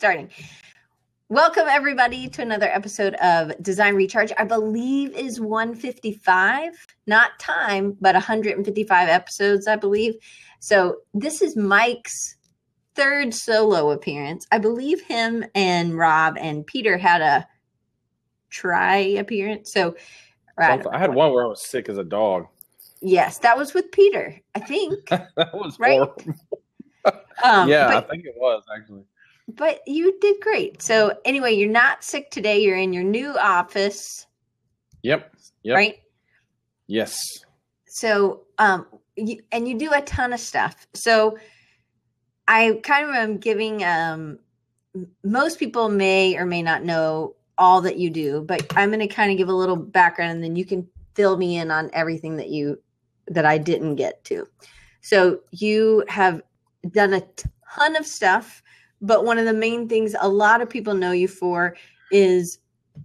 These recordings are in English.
starting. Welcome everybody to another episode of Design Recharge. I believe is 155, not time, but 155 episodes, I believe. So this is Mike's third solo appearance. I believe him and Rob and Peter had a try appearance. So right. I had one where I was sick as a dog. Yes, that was with Peter, I think. that was right. um, yeah, but, I think it was actually. But you did great. So anyway, you're not sick today. You're in your new office. Yep. Yep. Right. Yes. So um, you, and you do a ton of stuff. So I kind of am giving um, most people may or may not know all that you do, but I'm going to kind of give a little background and then you can fill me in on everything that you that I didn't get to. So you have done a ton of stuff, but one of the main things a lot of people know you for is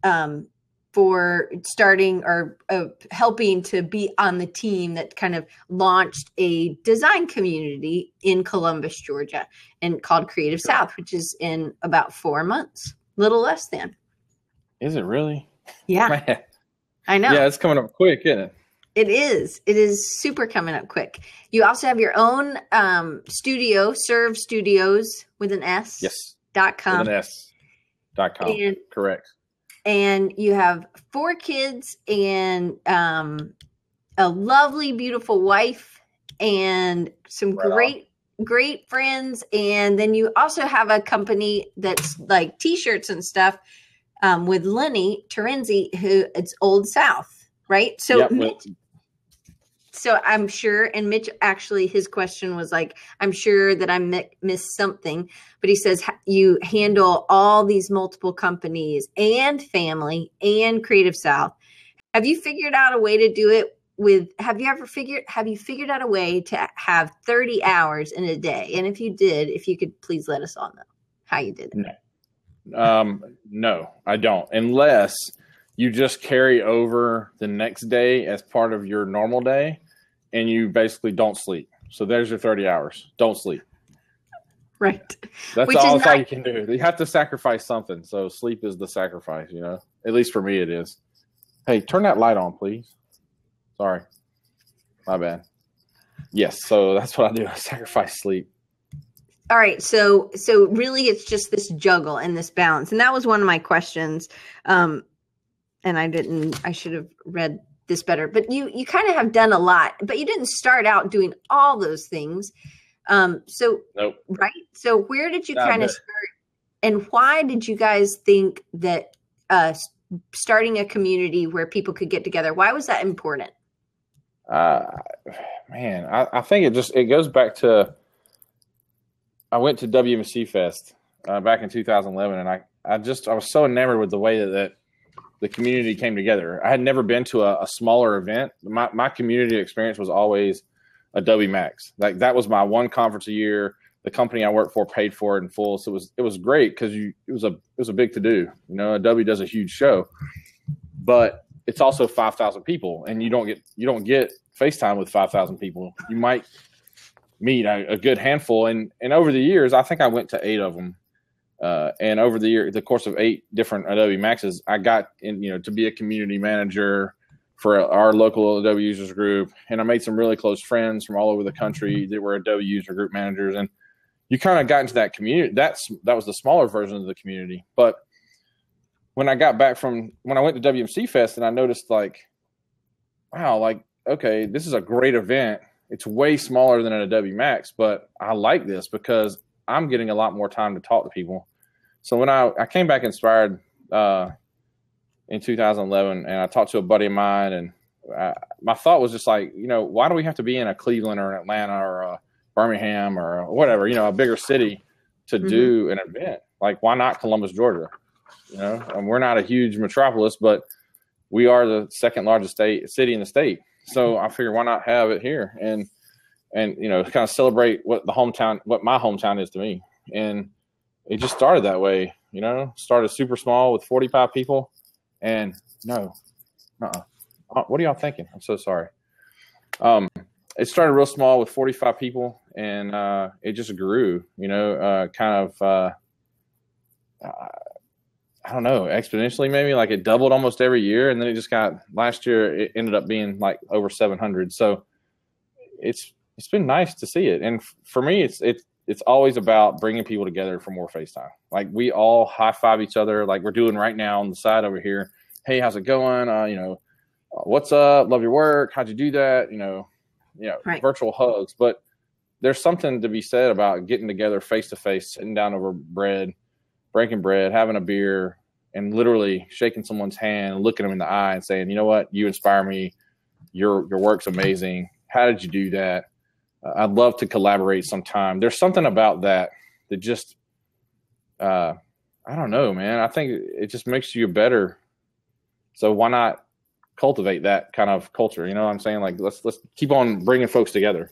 um, for starting or uh, helping to be on the team that kind of launched a design community in Columbus, Georgia, and called Creative South, which is in about four months, little less than. Is it really? Yeah. Man. I know. Yeah, it's coming up quick, isn't it? It is. It is super coming up quick. You also have your own um, studio, Serve Studios with an S. Yes. Dot com. With an S. Dot com. And, Correct. And you have four kids and um, a lovely, beautiful wife and some right great, on. great friends. And then you also have a company that's like T-shirts and stuff um, with Lenny Terenzi, who it's Old South, right? So yep, so I'm sure, and Mitch actually, his question was like, I'm sure that I mi- missed something, but he says you handle all these multiple companies and family and Creative South. Have you figured out a way to do it with? Have you ever figured? Have you figured out a way to have 30 hours in a day? And if you did, if you could please let us all know how you did it. No. Um, no, I don't. Unless you just carry over the next day as part of your normal day and you basically don't sleep. So there's your 30 hours. Don't sleep. Right. That's Which all, not- all you can do. You have to sacrifice something. So sleep is the sacrifice, you know? At least for me, it is. Hey, turn that light on, please. Sorry. My bad. Yes. So that's what I do. I sacrifice sleep all right so so really it's just this juggle and this balance and that was one of my questions um and i didn't i should have read this better but you you kind of have done a lot but you didn't start out doing all those things. Um so nope. right? So where did you kind of start and why did you guys think that uh starting a community where people could get together why was that important? Uh man i, I think it just it goes back to I went to WMC Fest uh, back in 2011, and I, I just I was so enamored with the way that, that the community came together. I had never been to a, a, smaller event. My my community experience was always Adobe Max. Like that was my one conference a year. The company I worked for paid for it in full, so it was it was great because you it was a it was a big to do. You know, Adobe does a huge show, but it's also five thousand people, and you don't get you don't get FaceTime with five thousand people. You might meet a, a, good handful. And and over the years, I think I went to eight of them. Uh, and over the year, the course of eight different Adobe Maxes, I got in, you know, to be a community manager for our local Adobe users group, and I made some really close friends from all over the country that were Adobe user group managers, and you kind of got into that community. That's that was the smaller version of the community, but when I got back from when I went to WMC Fest, and I noticed like, wow, like okay, this is a great event. It's way smaller than an Adobe Max, but I like this because I'm getting a lot more time to talk to people. So when I, I came back inspired uh, in 2011 and I talked to a buddy of mine and I, my thought was just like, you know, why do we have to be in a Cleveland or an Atlanta or a Birmingham or whatever, you know, a bigger city to mm-hmm. do an event? Like, why not Columbus, Georgia? You know, and we're not a huge metropolis, but we are the second largest state city in the state. So I figured why not have it here and and you know kind of celebrate what the hometown what my hometown is to me. And it just started that way, you know. Started super small with 45 people, and no, uh-uh. uh What are y'all thinking? I'm so sorry. Um, it started real small with 45 people, and uh, it just grew. You know, uh, kind of uh, I don't know, exponentially maybe like it doubled almost every year, and then it just got last year it ended up being like over 700. So it's it's been nice to see it, and for me, it's it's it's always about bringing people together for more FaceTime. Like we all high five each other, like we're doing right now on the side over here. Hey, how's it going? Uh, you know, uh, what's up? Love your work. How'd you do that? You know, you know, right. virtual hugs, but there's something to be said about getting together face to face, sitting down over bread breaking bread, having a beer, and literally shaking someone's hand, looking them in the eye, and saying, "You know what? You inspire me. Your your work's amazing. How did you do that? I'd love to collaborate sometime." There's something about that that just, uh, I don't know, man. I think it just makes you better. So why not cultivate that kind of culture? You know what I'm saying? Like let's let's keep on bringing folks together.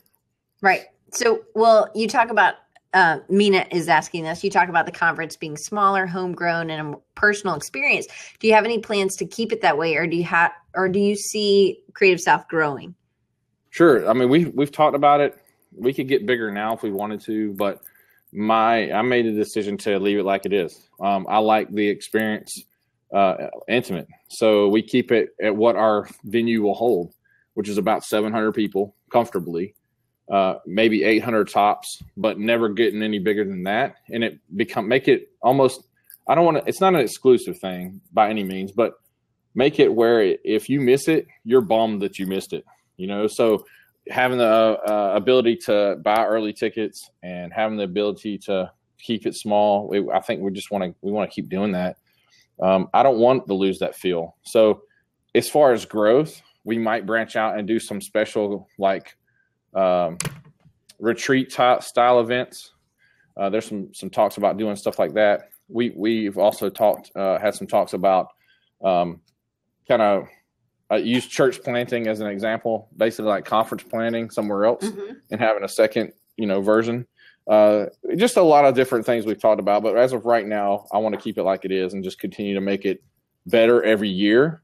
Right. So, well, you talk about uh, Mina is asking us. You talk about the conference being smaller, homegrown, and a personal experience. Do you have any plans to keep it that way, or do you have, or do you see Creative South growing? Sure. I mean, we've we've talked about it. We could get bigger now if we wanted to, but my I made a decision to leave it like it is. Um, I like the experience uh, intimate, so we keep it at what our venue will hold, which is about 700 people comfortably uh, maybe 800 tops, but never getting any bigger than that. And it become make it almost. I don't want to. It's not an exclusive thing by any means, but make it where it, if you miss it, you're bummed that you missed it. You know, so having the uh, ability to buy early tickets and having the ability to keep it small, we, I think we just want to we want to keep doing that. Um, I don't want to lose that feel. So as far as growth, we might branch out and do some special like um, retreat type style events. Uh, there's some some talks about doing stuff like that. We we've also talked uh, had some talks about um, kind of use church planting as an example, basically like conference planning somewhere else, mm-hmm. and having a second you know version. Uh, just a lot of different things we've talked about, but as of right now, I want to keep it like it is and just continue to make it better every year,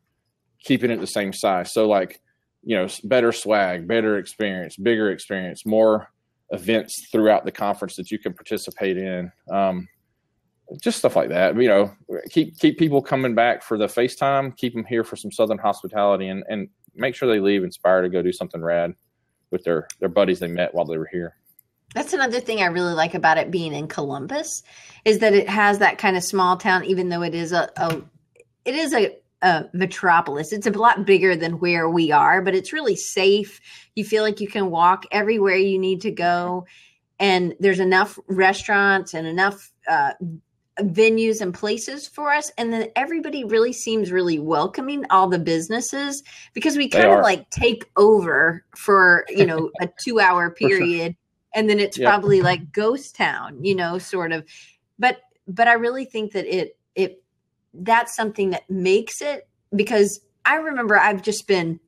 keeping it the same size. So like you know, better swag, better experience, bigger experience, more events throughout the conference that you can participate in. Um, just stuff like that. You know, keep keep people coming back for the FaceTime. Keep them here for some Southern hospitality, and and make sure they leave inspired to go do something rad with their their buddies they met while they were here. That's another thing I really like about it being in Columbus is that it has that kind of small town, even though it is a, a it is a a metropolis. It's a lot bigger than where we are, but it's really safe. You feel like you can walk everywhere you need to go, and there's enough restaurants and enough uh, venues and places for us. And then everybody really seems really welcoming, all the businesses, because we kind of like take over for you know a two hour period, and then it's yep. probably like ghost town, you know, sort of. But but I really think that it it that's something that makes it because I remember I've just been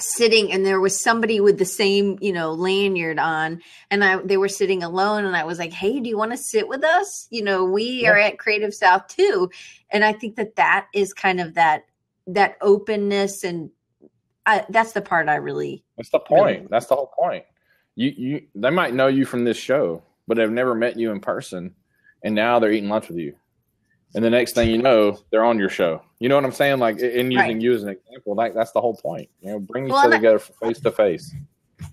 sitting and there was somebody with the same you know lanyard on and i they were sitting alone and i was like hey do you want to sit with us? You know we yeah. are at creative south too. And i think that that is kind of that that openness and I, that's the part i really that's the point. Really, that's the whole point. You you they might know you from this show but they've never met you in person and now they're eating lunch with you. And the next thing you know, they're on your show. You know what I'm saying? Like in using right. you as an example, like that's the whole point. You know, bring each well, other together face to face.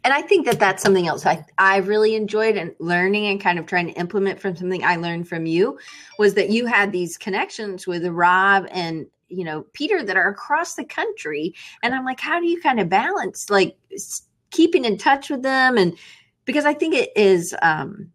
And I think that that's something else I I really enjoyed and learning and kind of trying to implement from something I learned from you was that you had these connections with Rob and you know Peter that are across the country, and I'm like, how do you kind of balance like keeping in touch with them and because I think it is um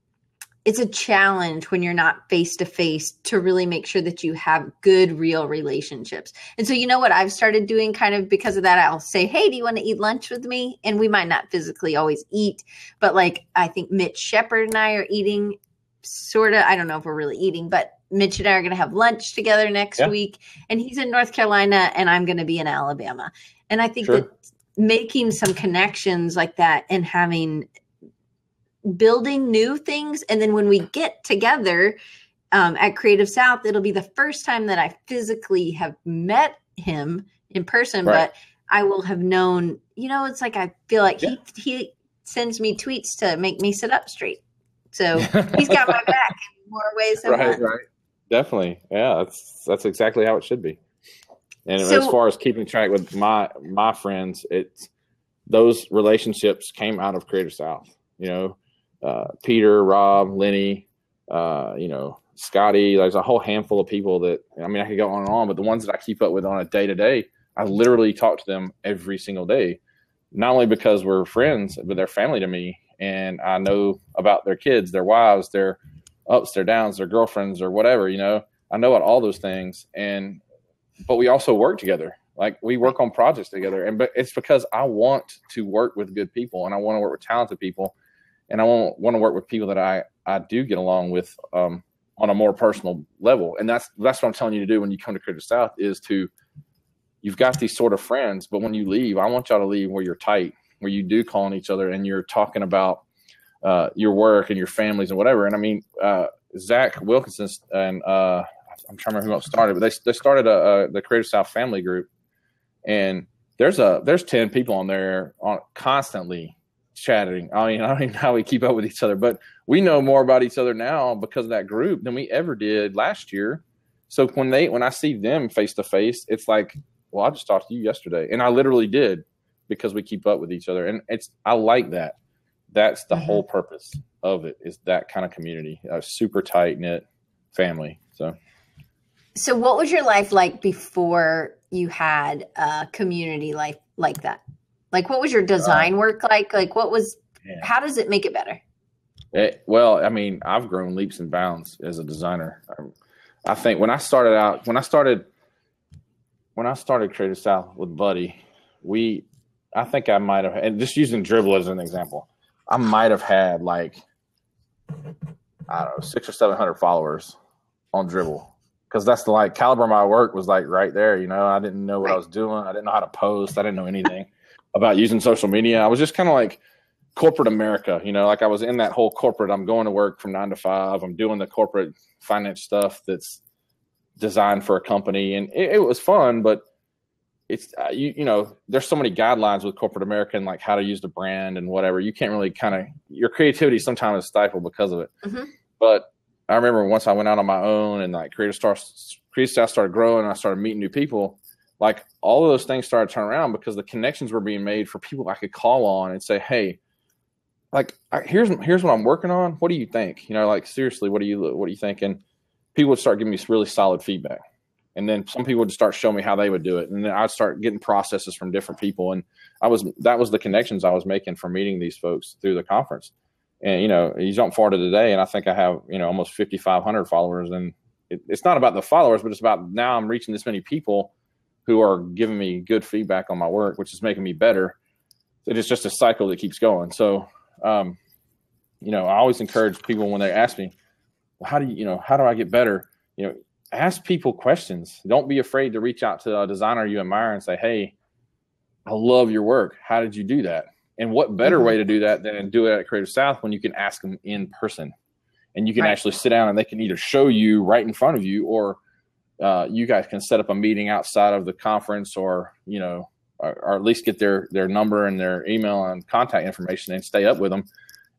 it's a challenge when you're not face to face to really make sure that you have good real relationships and so you know what i've started doing kind of because of that i'll say hey do you want to eat lunch with me and we might not physically always eat but like i think mitch shepard and i are eating sort of i don't know if we're really eating but mitch and i are going to have lunch together next yeah. week and he's in north carolina and i'm going to be in alabama and i think sure. that making some connections like that and having building new things. And then when we get together um, at Creative South, it'll be the first time that I physically have met him in person, right. but I will have known, you know, it's like I feel like yeah. he, he sends me tweets to make me sit up straight. So he's got my back in more ways than right, one. Right. Definitely, yeah. That's that's exactly how it should be. And so, as far as keeping track with my my friends, it's those relationships came out of Creative South. You know, uh, Peter, Rob, Lenny, uh, you know, Scotty. There's a whole handful of people that I mean, I could go on and on, but the ones that I keep up with on a day to day, I literally talk to them every single day. Not only because we're friends, but they're family to me, and I know about their kids, their wives, their ups, their downs, their girlfriends, or whatever. You know, I know about all those things, and but we also work together. Like we work on projects together, and but it's because I want to work with good people, and I want to work with talented people, and I want want to work with people that I I do get along with um, on a more personal level, and that's that's what I'm telling you to do when you come to Creative South is to you've got these sort of friends, but when you leave, I want y'all to leave where you're tight, where you do call on each other, and you're talking about uh, your work and your families and whatever. And I mean, uh, Zach Wilkinson and uh, I'm trying to remember who else started, but they they started a, a, the Creative South Family Group, and there's a there's ten people on there on constantly chatting. I mean, I don't even know how we keep up with each other, but we know more about each other now because of that group than we ever did last year. So when they when I see them face to face, it's like, well, I just talked to you yesterday, and I literally did because we keep up with each other, and it's I like that. That's the mm-hmm. whole purpose of it is that kind of community, a super tight knit family. So so, what was your life like before you had a community life like that? Like, what was your design uh, work like? Like, what was? Yeah. How does it make it better? It, well, I mean, I've grown leaps and bounds as a designer. I, I think when I started out, when I started, when I started Creative South with Buddy, we, I think I might have, and just using Dribbble as an example, I might have had like, I don't know, six or seven hundred followers on Dribbble because that's the like caliber of my work was like right there. You know, I didn't know what right. I was doing. I didn't know how to post. I didn't know anything about using social media. I was just kind of like corporate America. You know, like I was in that whole corporate. I'm going to work from nine to five. I'm doing the corporate finance stuff that's designed for a company, and it, it was fun. But it's uh, you you know, there's so many guidelines with corporate America and like how to use the brand and whatever. You can't really kind of your creativity sometimes is stifled because of it. Mm-hmm. But I remember once I went out on my own and like creative star creative staff started growing and I started meeting new people. Like all of those things started to turn around because the connections were being made for people I could call on and say, "Hey, like I, here's here's what I'm working on. What do you think? You know, like seriously, what do you what do you think?" And people would start giving me really solid feedback. And then some people would start showing me how they would do it, and then I'd start getting processes from different people. And I was that was the connections I was making from meeting these folks through the conference and you know you jump forward to today and i think i have you know almost 5500 followers and it, it's not about the followers but it's about now i'm reaching this many people who are giving me good feedback on my work which is making me better it is just a cycle that keeps going. So um, you know i always encourage people when they ask me well, how do you you know how do i get better? You know ask people questions. Don't be afraid to reach out to a designer you admire and say hey i love your work. How did you do that? And what better mm-hmm. way to do that than do it at Creative South when you can ask them in person. And you can right. actually sit down and they can either show you right in front of you or uh, you guys can set up a meeting outside of the conference or, you know, or, or, at least get their, their number and their email and contact information and stay up with them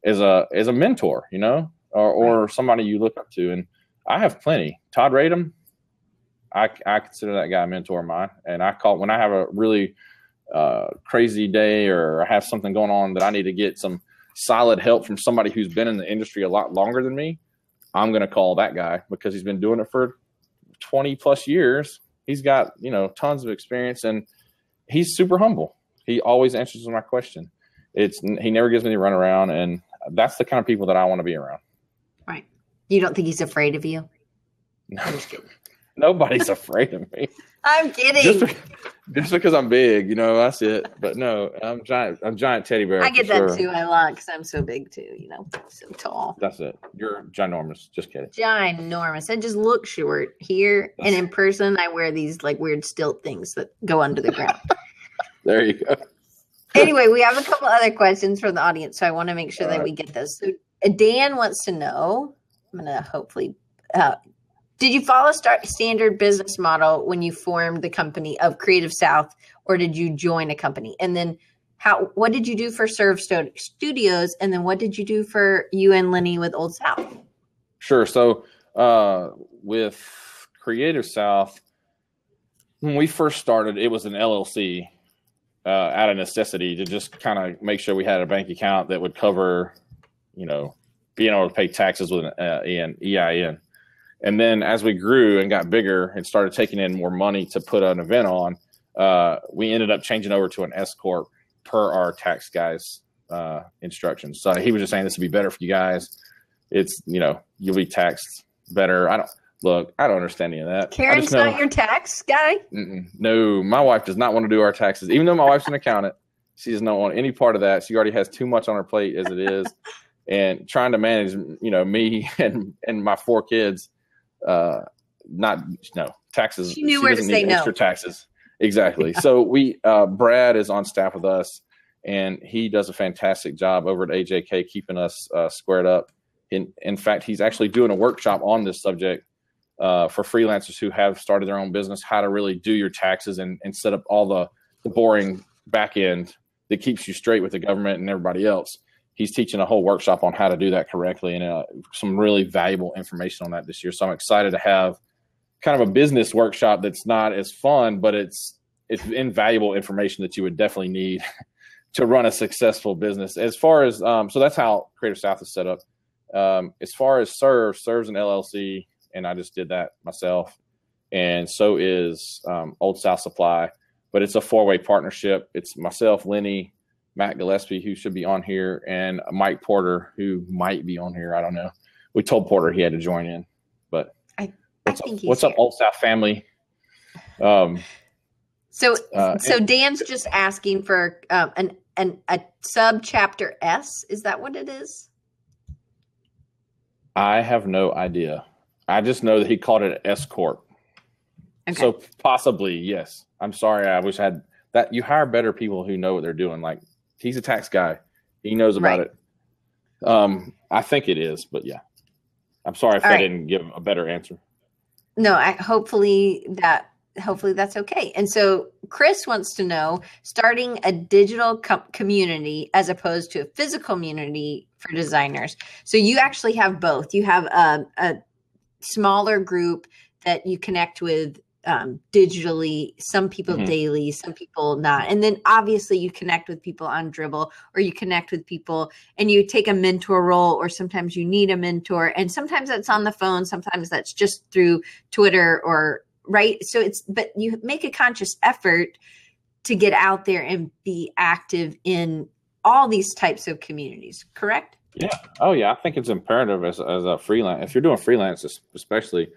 as a, as a mentor, you know, or, or somebody you look up to. And I have plenty. Todd Radom, I, I consider that guy a mentor of mine. And I call when I have a really uh, crazy day or I have something going on that I need to get some solid help from somebody who's been in the industry a lot longer than me, I'm going to call that guy because he's been doing it for 20 plus years. He's got, you know, tons of experience and he's super humble. He always answers my question. It's he never gives me the runaround and that's the kind of people that I want to be around. Right. You don't think he's afraid of you? No. I'm just kidding. Nobody's afraid of me. I'm kidding. Just just because, I'm big, you know, that's it. But no, I'm giant. I'm giant teddy bear. I get that sure. too. I like because I'm so big too. You know, so tall. That's it. You're ginormous. Just kidding. Ginormous. I just look short here, and in person, I wear these like weird stilt things that go under the ground. there you go. anyway, we have a couple other questions from the audience, so I want to make sure All that right. we get those. So Dan wants to know. I'm gonna hopefully uh, did you follow standard business model when you formed the company of Creative South, or did you join a company? And then how? What did you do for Serve Studios, and then what did you do for you and Lenny with Old South? Sure. So uh, with Creative South, when we first started, it was an LLC uh, out of necessity to just kind of make sure we had a bank account that would cover, you know, being able to pay taxes with an uh, EIN. And then as we grew and got bigger and started taking in more money to put an event on, uh, we ended up changing over to an S corp per our tax guys uh, instructions. So he was just saying this would be better for you guys. It's you know you'll be taxed better. I don't look. I don't understand any of that. Karen's know, not your tax guy. No, my wife does not want to do our taxes. Even though my wife's an accountant, she does not want any part of that. She already has too much on her plate as it is, and trying to manage you know me and and my four kids. Uh, not no taxes. She knew she where to say no. taxes. Exactly. so we uh, Brad is on staff with us, and he does a fantastic job over at AJK keeping us uh, squared up. In in fact, he's actually doing a workshop on this subject uh, for freelancers who have started their own business, how to really do your taxes and, and set up all the, the boring back end that keeps you straight with the government and everybody else. He's teaching a whole workshop on how to do that correctly and uh, some really valuable information on that this year. So I'm excited to have kind of a business workshop that's not as fun, but it's it's invaluable information that you would definitely need to run a successful business. As far as um, so that's how Creative South is set up. Um, as far as serve serves an LLC, and I just did that myself, and so is um, Old South Supply. But it's a four way partnership. It's myself, Lenny, Matt Gillespie, who should be on here, and Mike Porter, who might be on here. I don't know. We told Porter he had to join in, but I, What's, up, what's up, Old South family? Um, so, uh, so and, Dan's just asking for um, an an a sub chapter S. Is that what it is? I have no idea. I just know that he called it S corp. Okay. So possibly yes. I'm sorry. I wish I had that. You hire better people who know what they're doing. Like he's a tax guy. He knows about right. it. Um, I think it is, but yeah. I'm sorry if All I right. didn't give a better answer no, I, hopefully that hopefully that's okay. And so Chris wants to know starting a digital com- community as opposed to a physical community for designers. So you actually have both. You have a, a smaller group that you connect with um, digitally, some people mm-hmm. daily, some people not. And then obviously you connect with people on Dribbble or you connect with people and you take a mentor role, or sometimes you need a mentor. And sometimes that's on the phone, sometimes that's just through Twitter or right. So it's, but you make a conscious effort to get out there and be active in all these types of communities, correct? Yeah. Oh, yeah. I think it's imperative as, as a freelance. If you're doing freelance, especially,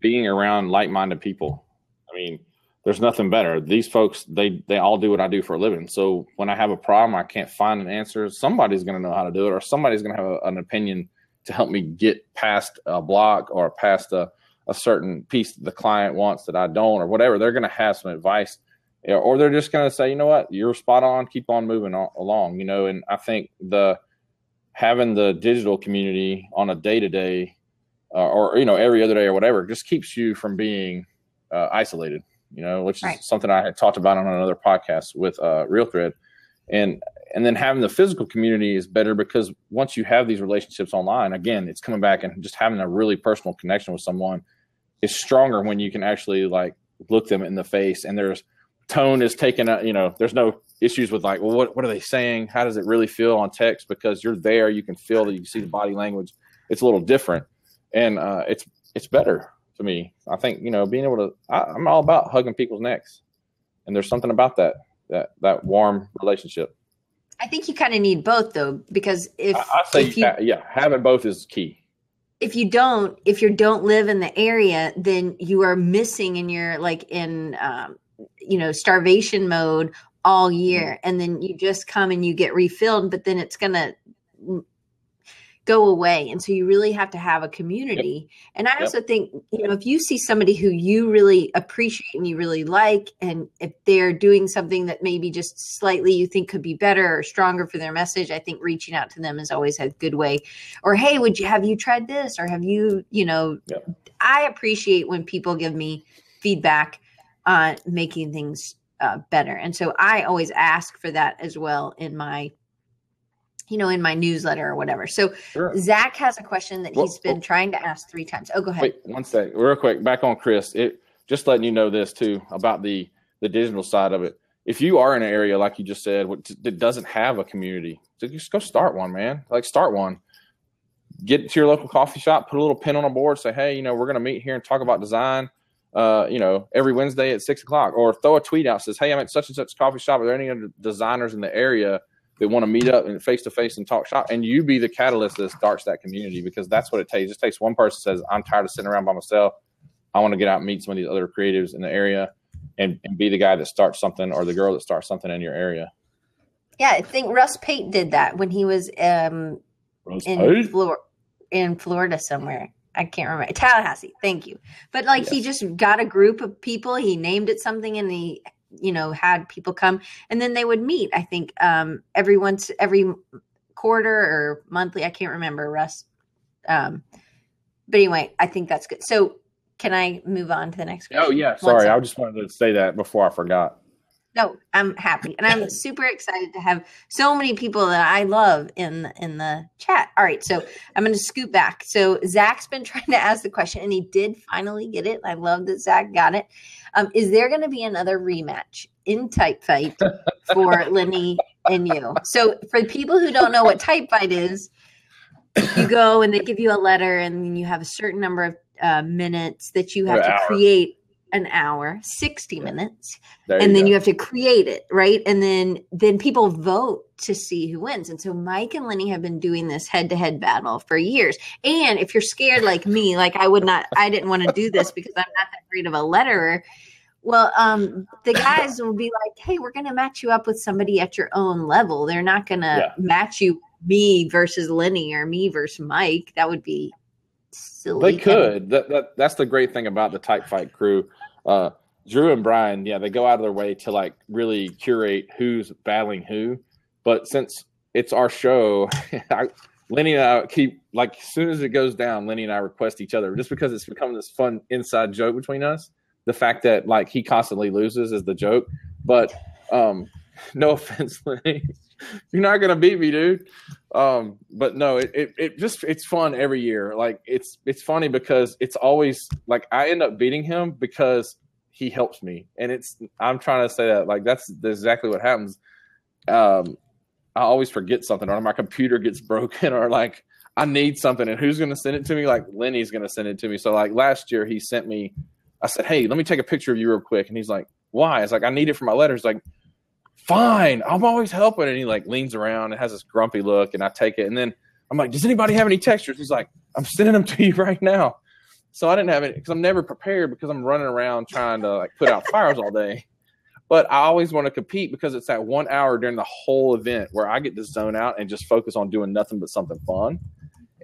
being around like-minded people. I mean, there's nothing better. These folks, they they all do what I do for a living. So when I have a problem, I can't find an answer. Somebody's going to know how to do it, or somebody's going to have a, an opinion to help me get past a block or past a, a certain piece that the client wants that I don't, or whatever. They're going to have some advice, eh, or they're just going to say, you know what, you're spot on. Keep on moving along. You know, and I think the having the digital community on a day to day uh, or you know every other day or whatever just keeps you from being uh, isolated you know which is right. something i had talked about on another podcast with uh, RealThread and and then having the physical community is better because once you have these relationships online again it's coming back and just having a really personal connection with someone is stronger when you can actually like look them in the face and there's tone is taken out you know there's no issues with like well what, what are they saying? How does it really feel on text? Because you're there you can feel that you can see the body language. It's a little different and uh, it's it's better to me. I think you know being able to. I, am all about hugging people's necks, and there's something about that that that warm relationship. I think you kind of need both though, because if I, I say if you, yeah, having both is key. If you don't, if you don't live in the area, then you are missing, and you're like in, um, you know, starvation mode all year, mm-hmm. and then you just come and you get refilled, but then it's gonna go away. And so you really have to have a community. Yep. And I yep. also think, you know, if you see somebody who you really appreciate and you really like, and if they're doing something that maybe just slightly you think could be better or stronger for their message, I think reaching out to them is always a good way. Or, hey, would you have you tried this? Or have you, you know, yep. I appreciate when people give me feedback on making things uh, better. And so I always ask for that as well in my you know, in my newsletter or whatever. So sure. Zach has a question that he's been trying to ask three times. Oh, go ahead. Wait one sec, real quick. Back on Chris. It just letting you know this too about the the digital side of it. If you are in an area like you just said that doesn't have a community, just go start one, man. Like start one. Get to your local coffee shop, put a little pin on a board, say, hey, you know, we're going to meet here and talk about design. Uh, you know, every Wednesday at six o'clock, or throw a tweet out says, "Hey, I'm at such and such coffee shop. Are there any other designers in the area that want to meet up and face to face and talk shop, and you be the catalyst that starts that community because that's what it takes. It just takes one person says, "I'm tired of sitting around by myself. I want to get out and meet some of these other creatives in the area, and, and be the guy that starts something or the girl that starts something in your area." Yeah, I think Russ Pate did that when he was um, in Florida, in Florida somewhere. I can't remember Tallahassee. Thank you. But like yes. he just got a group of people. He named it something, and he you know had people come and then they would meet i think um every once every quarter or monthly i can't remember russ um but anyway i think that's good. So can i move on to the next question? oh yeah sorry i just wanted to say that before i forgot no i'm happy and i'm super excited to have so many people that i love in in the chat all right so i'm going to scoot back so zach's been trying to ask the question and he did finally get it i love that zach got it um, is there going to be another rematch in Type Fight for Lenny and you? So, for people who don't know what Type Fight is, you go and they give you a letter, and you have a certain number of uh, minutes that you have to hour. create an hour 60 minutes and then go. you have to create it right and then then people vote to see who wins and so mike and lenny have been doing this head-to-head battle for years and if you're scared like me like i would not i didn't want to do this because i'm not that great of a letterer well, um, the guys will be like, "Hey, we're going to match you up with somebody at your own level. They're not going to yeah. match you me versus Lenny or me versus Mike. That would be silly." They could. That, that that's the great thing about the Type Fight crew. Uh, Drew and Brian, yeah, they go out of their way to like really curate who's battling who. But since it's our show, I, Lenny and I keep like as soon as it goes down, Lenny and I request each other just because it's become this fun inside joke between us the fact that like he constantly loses is the joke. But um, no offense, Lenny. You're not gonna beat me, dude. Um, but no, it, it, it just it's fun every year. Like it's it's funny because it's always like I end up beating him because he helps me. And it's I'm trying to say that like that's, that's exactly what happens. Um I always forget something or my computer gets broken or like I need something and who's gonna send it to me? Like Lenny's gonna send it to me. So like last year he sent me I said, Hey, let me take a picture of you real quick. And he's like, Why? It's like, I need it for my letters. Like, fine, I'm always helping. And he like leans around and has this grumpy look, and I take it. And then I'm like, Does anybody have any textures? He's like, I'm sending them to you right now. So I didn't have it because I'm never prepared because I'm running around trying to like put out fires all day. But I always want to compete because it's that one hour during the whole event where I get to zone out and just focus on doing nothing but something fun.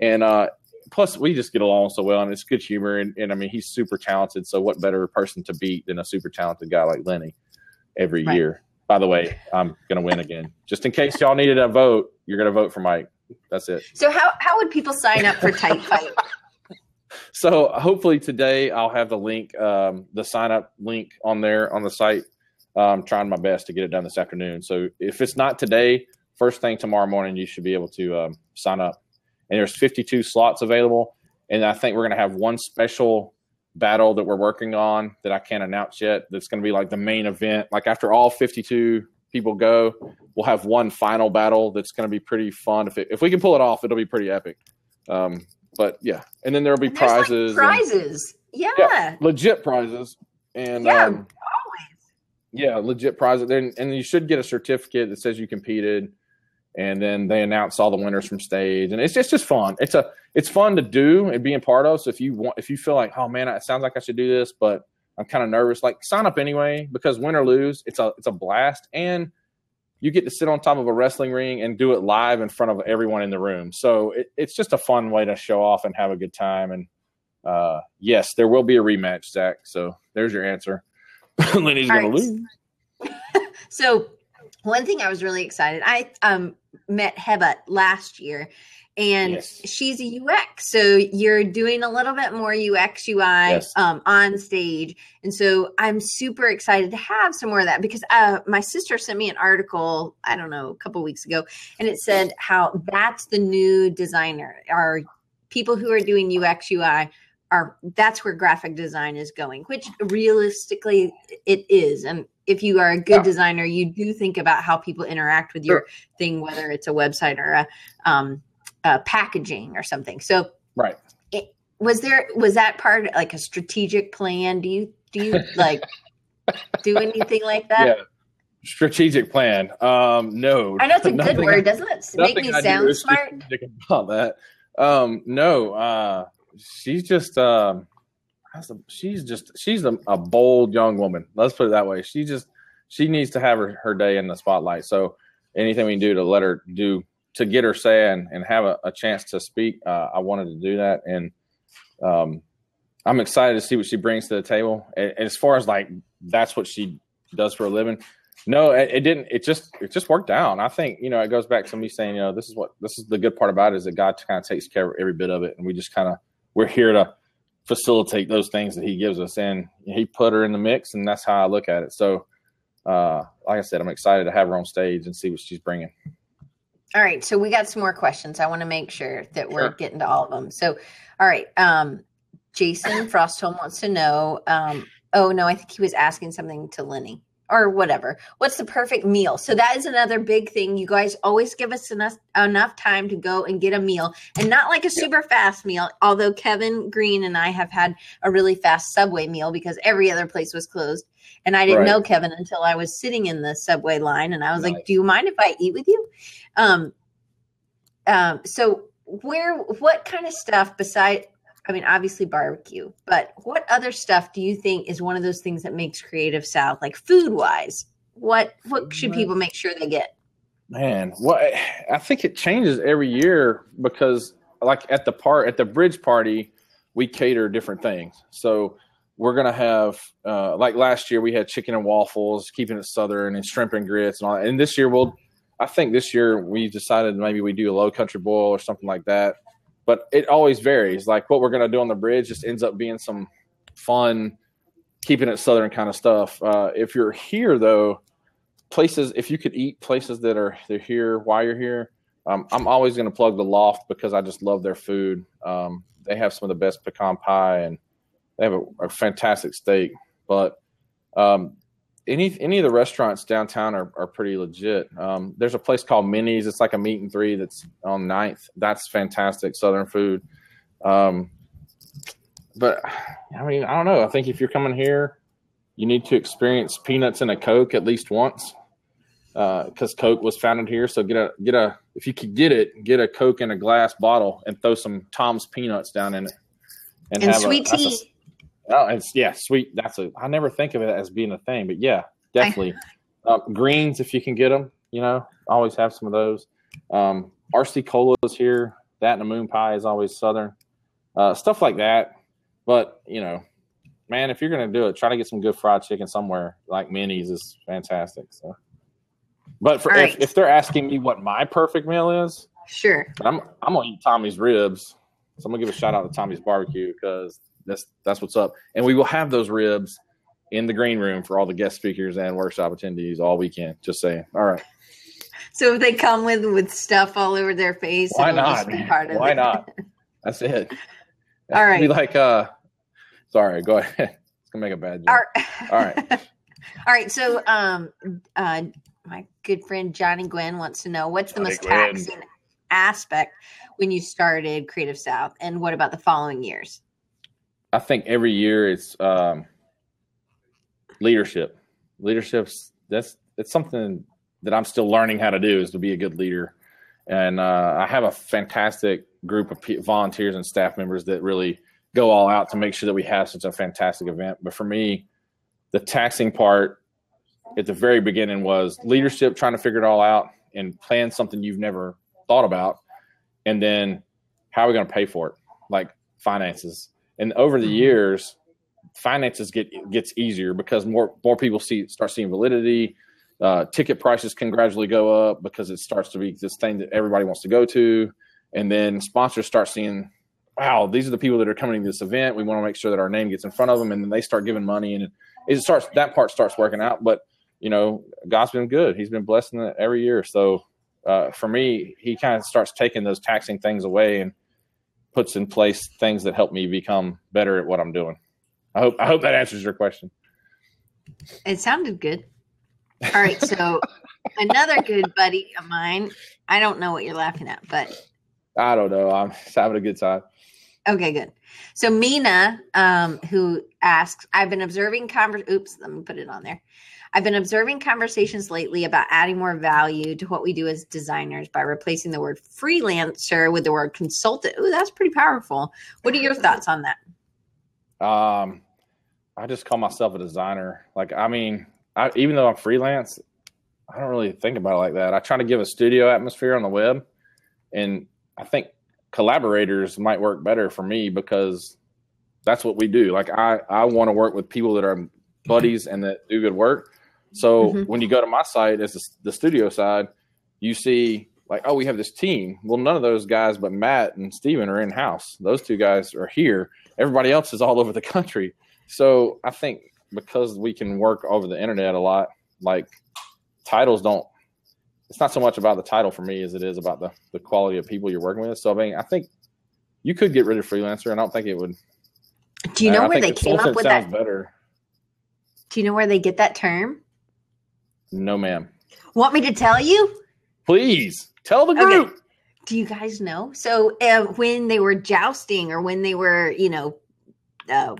And uh, plus we just get along so well and it's good humor and, and I mean he's super talented. So what better person to beat than a super talented guy like Lenny every right. year. By the way, I'm gonna win again. Just in case y'all needed a vote, you're gonna vote for Mike. That's it. So how how would people sign up for Type Fight? so hopefully today I'll have the link, um, the sign up link on there on the site. I'm trying my best to get it done this afternoon. So if it's not today, first thing tomorrow morning, you should be able to um, sign up and there's 52 slots available. And I think we're going to have one special battle that we're working on that I can't announce yet. That's going to be like the main event. Like after all 52 people go, we'll have one final battle that's going to be pretty fun. If it, if we can pull it off, it'll be pretty epic. Um, but yeah, and then there'll be prizes. Like prizes, and, yeah. yeah. legit prizes, and yeah, um, always. Yeah, legit prizes. And, and you should get a certificate that says you competed and then they announce all the winners from stage. And it's just just fun. It's a it's fun to do and being part of. So if you want if you feel like oh man it sounds like i should do this but i'm kind of nervous like sign up anyway because win or lose it's a it's a blast. And you get to sit on top of a wrestling ring and do it live in front of everyone in the room. So it, it's just a fun way to show off and have a good time. And uh, yes there will be a rematch zach. So there's your answer. Lenny's gonna right. lose. So one thing I was really excited. I um met Heba last year and yes. she's a UX. So you're doing a little bit more UX UI yes. um, on stage. And so I'm super excited to have some more of that because uh, my sister sent me an article, I don't know, a couple weeks ago, and it said how that's the new designer, are people who are doing UX UI are that's where graphic design is going, which realistically it is. And if you are a good yeah. designer, you do think about how people interact with your sure. thing, whether it's a website or a um, uh, packaging or something. So, right. It, was there was that part like a strategic plan? Do you do you like do anything like that? Yeah. Strategic plan. Um, no. I know it's a good word. Doesn't it make me sound smart? About that. Um, no. Uh, she's just um, she's just she's a, a bold young woman. Let's put it that way. She just she needs to have her, her day in the spotlight. So anything we can do to let her do to get her saying and have a, a chance to speak, uh, I wanted to do that, and um, I'm excited to see what she brings to the table. As far as like that's what she does for a living, no, it, it, didn't. It just it just worked out. I think you know it goes back to me saying you know this is what this is the good part about it is that God kind of takes care of every bit of it, and we just kind of we're here to facilitate those things that He gives us, and He put her in the mix, and that's how I look at it. So, uh, like I said, I'm excited to have her on stage and see what she's bringing. All right, so we got some more questions. I want to make sure that we're sure. getting to all of them. So, all right, um, Jason Frostholm wants to know. Um, oh no, I think he was asking something to Lenny or whatever. What's the perfect meal? So that is another big thing. You guys always give us enough enough time to go and get a meal, and not like a super fast meal. Although Kevin Green and I have had a really fast Subway meal because every other place was closed. And I didn't right. know Kevin until I was sitting in the subway line and I was nice. like, Do you mind if I eat with you? Um, um, so where what kind of stuff beside I mean, obviously barbecue, but what other stuff do you think is one of those things that makes Creative South, like food wise? What what should people make sure they get? Man, what I think it changes every year because, like at the part at the bridge party, we cater different things. So we're gonna have uh, like last year we had chicken and waffles, keeping it southern, and shrimp and grits and all. That. And this year we'll, I think this year we decided maybe we do a low country boil or something like that. But it always varies. Like what we're gonna do on the bridge just ends up being some fun, keeping it southern kind of stuff. Uh, if you're here though, places if you could eat places that are they're here while you're here. Um, I'm always to plug the loft because I just love their food. Um, they have some of the best pecan pie and they have a, a fantastic steak, but um, any any of the restaurants downtown are, are pretty legit. Um, there's a place called Minnie's. It's like a meat and three that's on 9th. That's fantastic Southern food. Um, but I mean, I don't know. I think if you're coming here, you need to experience peanuts and a Coke at least once, because uh, Coke was founded here. So get a get a if you could get it, get a Coke in a glass bottle and throw some Tom's peanuts down in it, and, and sweet a, tea. Oh, it's yeah, sweet. That's a. I never think of it as being a thing, but yeah, definitely. uh, greens, if you can get them, you know, always have some of those. Um, RC cola is here. That and a moon pie is always southern. Uh, stuff like that. But you know, man, if you're gonna do it, try to get some good fried chicken somewhere. Like Minnie's is fantastic. So, but for, right. if, if they're asking me what my perfect meal is, sure, I'm I'm gonna eat Tommy's ribs. So I'm gonna give a shout out to Tommy's barbecue because that's that's what's up. And we will have those ribs in the green room for all the guest speakers and workshop attendees all weekend. Just saying. All right. So if they come with with stuff all over their face, why not? why it. not? That's it. All right. Be like, uh, sorry, go ahead. It's gonna make a bad joke. All right. All right. all right. So, um, uh, my good friend Johnny Gwen wants to know what's the Johnny most Gwen. taxing aspect when you started Creative South, and what about the following years? I think every year it's um, leadership. Leadership's that's it's something that I'm still learning how to do is to be a good leader. And uh, I have a fantastic group of volunteers and staff members that really go all out to make sure that we have such a fantastic event. But for me, the taxing part at the very beginning was leadership, trying to figure it all out and plan something you've never thought about, and then how are we going to pay for it, like finances and over the mm-hmm. years finances get gets easier because more more people see start seeing validity uh, ticket prices can gradually go up because it starts to be this thing that everybody wants to go to and then sponsors start seeing, wow, these are the people that are coming to this event. We want to make sure that our name gets in front of them, and then they start giving money, and it starts that part starts working out. But you know, God's been good; He's been blessing it every year. So uh, for me, He kind of starts taking those taxing things away and puts in place things that help me become better at what I'm doing. I hope I hope that answers your question. It sounded good. All right, so another good buddy of mine. I don't know what you're laughing at, but I don't know. I'm having a good time. Okay, good. So Mina, um, who asks, I've been observing oops, let me put it on there. I've been observing conversations lately about adding more value to what we do as designers by replacing the word freelancer with the word consultant. Ooh, that's pretty powerful. What are your thoughts on that? Um, I just call myself a designer. Like, I mean, I, even though I'm freelance, I don't really think about it like that. I try to give a studio atmosphere on the web, and I think collaborators might work better for me because that's what we do. Like, I I want to work with people that are buddies and that do good work. So mm-hmm. when you go to my site as the studio side, you see like, oh, we have this team. Well, none of those guys but Matt and Steven are in house. Those two guys are here. Everybody else is all over the country. So I think because we can work over the internet a lot, like titles don't it's not so much about the title for me as it is about the, the quality of people you're working with. So I mean I think you could get rid of freelancer and I don't think it would Do you know where they came up with that better? Do you know where they get that term? No ma'am. Want me to tell you? Please tell the group. Okay. Do you guys know? So uh, when they were jousting or when they were, you know, uh,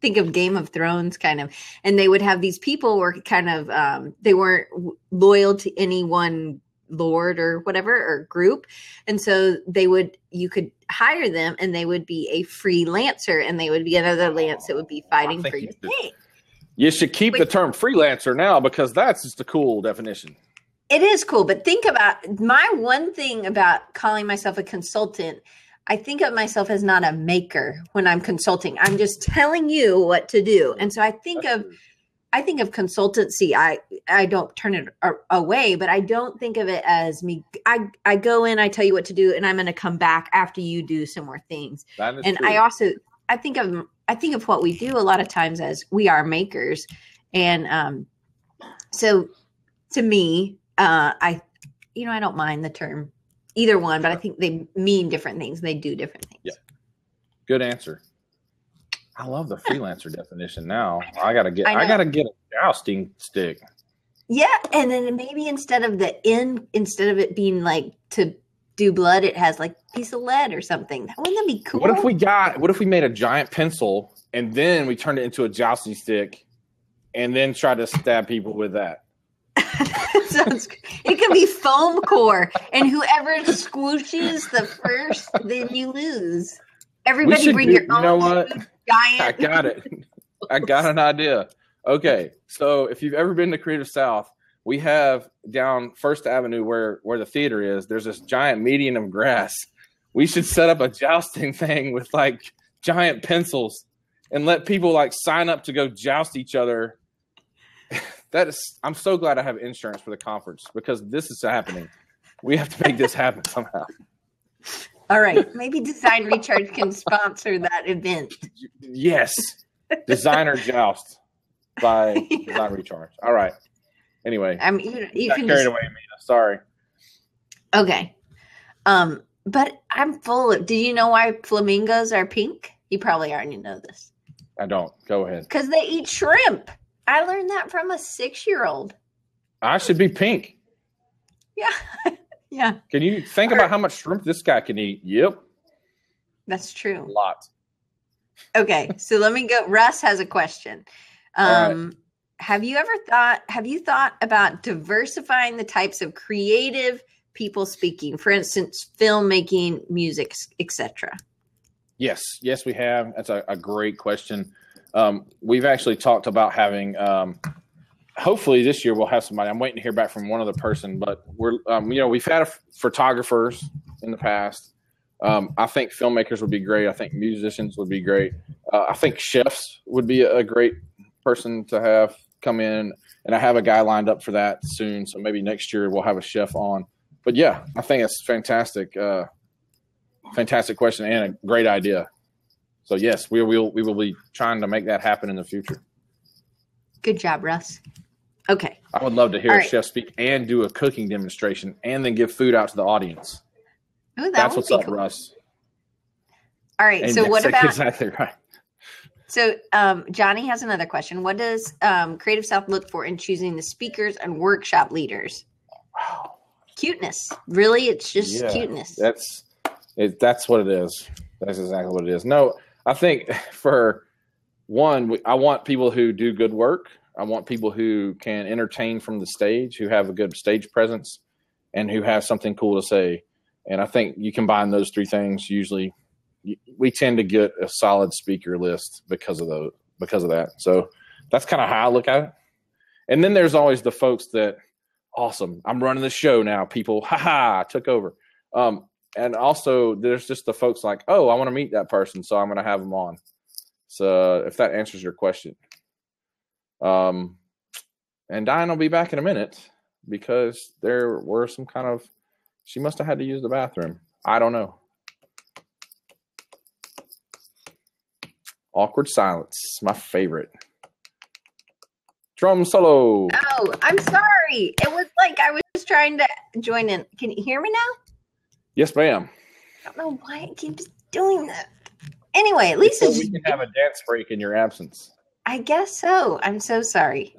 think of Game of Thrones kind of, and they would have these people were kind of um, they weren't loyal to any one lord or whatever or group, and so they would you could hire them and they would be a freelancer and they would be another lance that would be fighting for your thing. You should keep Wait, the term freelancer now because that's just a cool definition. It is cool, but think about my one thing about calling myself a consultant I think of myself as not a maker when I'm consulting. I'm just telling you what to do. And so I think of I think of consultancy. I I don't turn it away, but I don't think of it as me. I I go in, I tell you what to do, and I'm going to come back after you do some more things. and true. I also I think of I think of what we do a lot of times as we are makers, and um, so to me, uh, I you know I don't mind the term either one, but I think they mean different things. They do different things. Yeah. Good answer. I love the freelancer definition now. I gotta get I, I, gotta get a jousting stick. Yeah, and then maybe instead of the in instead of it being like to do blood, it has like a piece of lead or something. Wouldn't that be cool? What if we got what if we made a giant pencil and then we turned it into a jousting stick and then try to stab people with that? Sounds it could be foam core, and whoever squishes the first, then you lose. Everybody bring do, your you own. know what? Giant. I got it. I got an idea. Okay, so if you've ever been to Creative South, we have down First Avenue where where the theater is. There's this giant median of grass. We should set up a jousting thing with like giant pencils and let people like sign up to go joust each other. That is i'm so glad i have insurance for the conference because this is happening. We have to make this happen somehow. All right. Maybe design recharge can sponsor that event. Yes. Designer joust by design recharge. All right anyway i mean you, you can carried just... away Mina. sorry okay um but i'm full of did you know why flamingos are pink you probably already know this i don't go ahead because they eat shrimp I learned that from a six year old. I should be pink. Yeah. yeah. Can you think about how much shrimp this guy can eat? Yep. That's true. A lot. Okay. So let me go. Russ has a question. Um, right. Have you ever thought, have you thought about diversifying the types of creative people speaking? For instance, filmmaking, music, etc. Yes. Yes, we have. That's a, a great question. Um, we've actually talked about having. Um, hopefully this year we'll have somebody. I'm waiting to hear back from one other person, but we're um, you know we've had photographers in the past. Um, I think filmmakers would be great. I think musicians would be great. Uh, I think chefs would be a great person to have come in, and I have a guy lined up for that soon. So maybe next year we'll have a chef on. But yeah, I think it's fantastic. Uh, fantastic question and a great idea. So yes, we will we will be trying to make that happen in the future. Good job, Russ. Okay. I would love to hear All a right. chef speak and do a cooking demonstration and then give food out to the audience. Oh, that That's would what's be up, cool. Russ. All right. And So what about exactly right? So um, Johnny has another question. What does um, Creative South look for in choosing the speakers and workshop leaders? Wow. Cuteness. Really, it's just Yeah, cuteness. That's it, that's what it is. That's exactly what it is. No, I think for one, we, I want people who do good work. I want people who can entertain from the stage, who have a good stage presence, and who have something cool to say. And I think you combine those three things. Usually, we tend to get a solid speaker list because of the because of that. So that's kind of how I look at it. And then there's always the folks that awesome. I'm running the show now. People, haha, I took over. Um, and also there's just the folks like, oh, I want to meet that person, so I'm going to have them on. So if that answers your question, um, and Diane will be back in a minute because there were some kind of she must have had to use the bathroom. I don't know. Awkward silence, my favorite. Drum solo. Oh, I'm sorry. It was like I was trying to join in. Can you hear me now? Yes, ma'am. I don't know why it keeps doing that. Anyway, at least So it's, we can have a dance break in your absence. I guess so. I'm so sorry.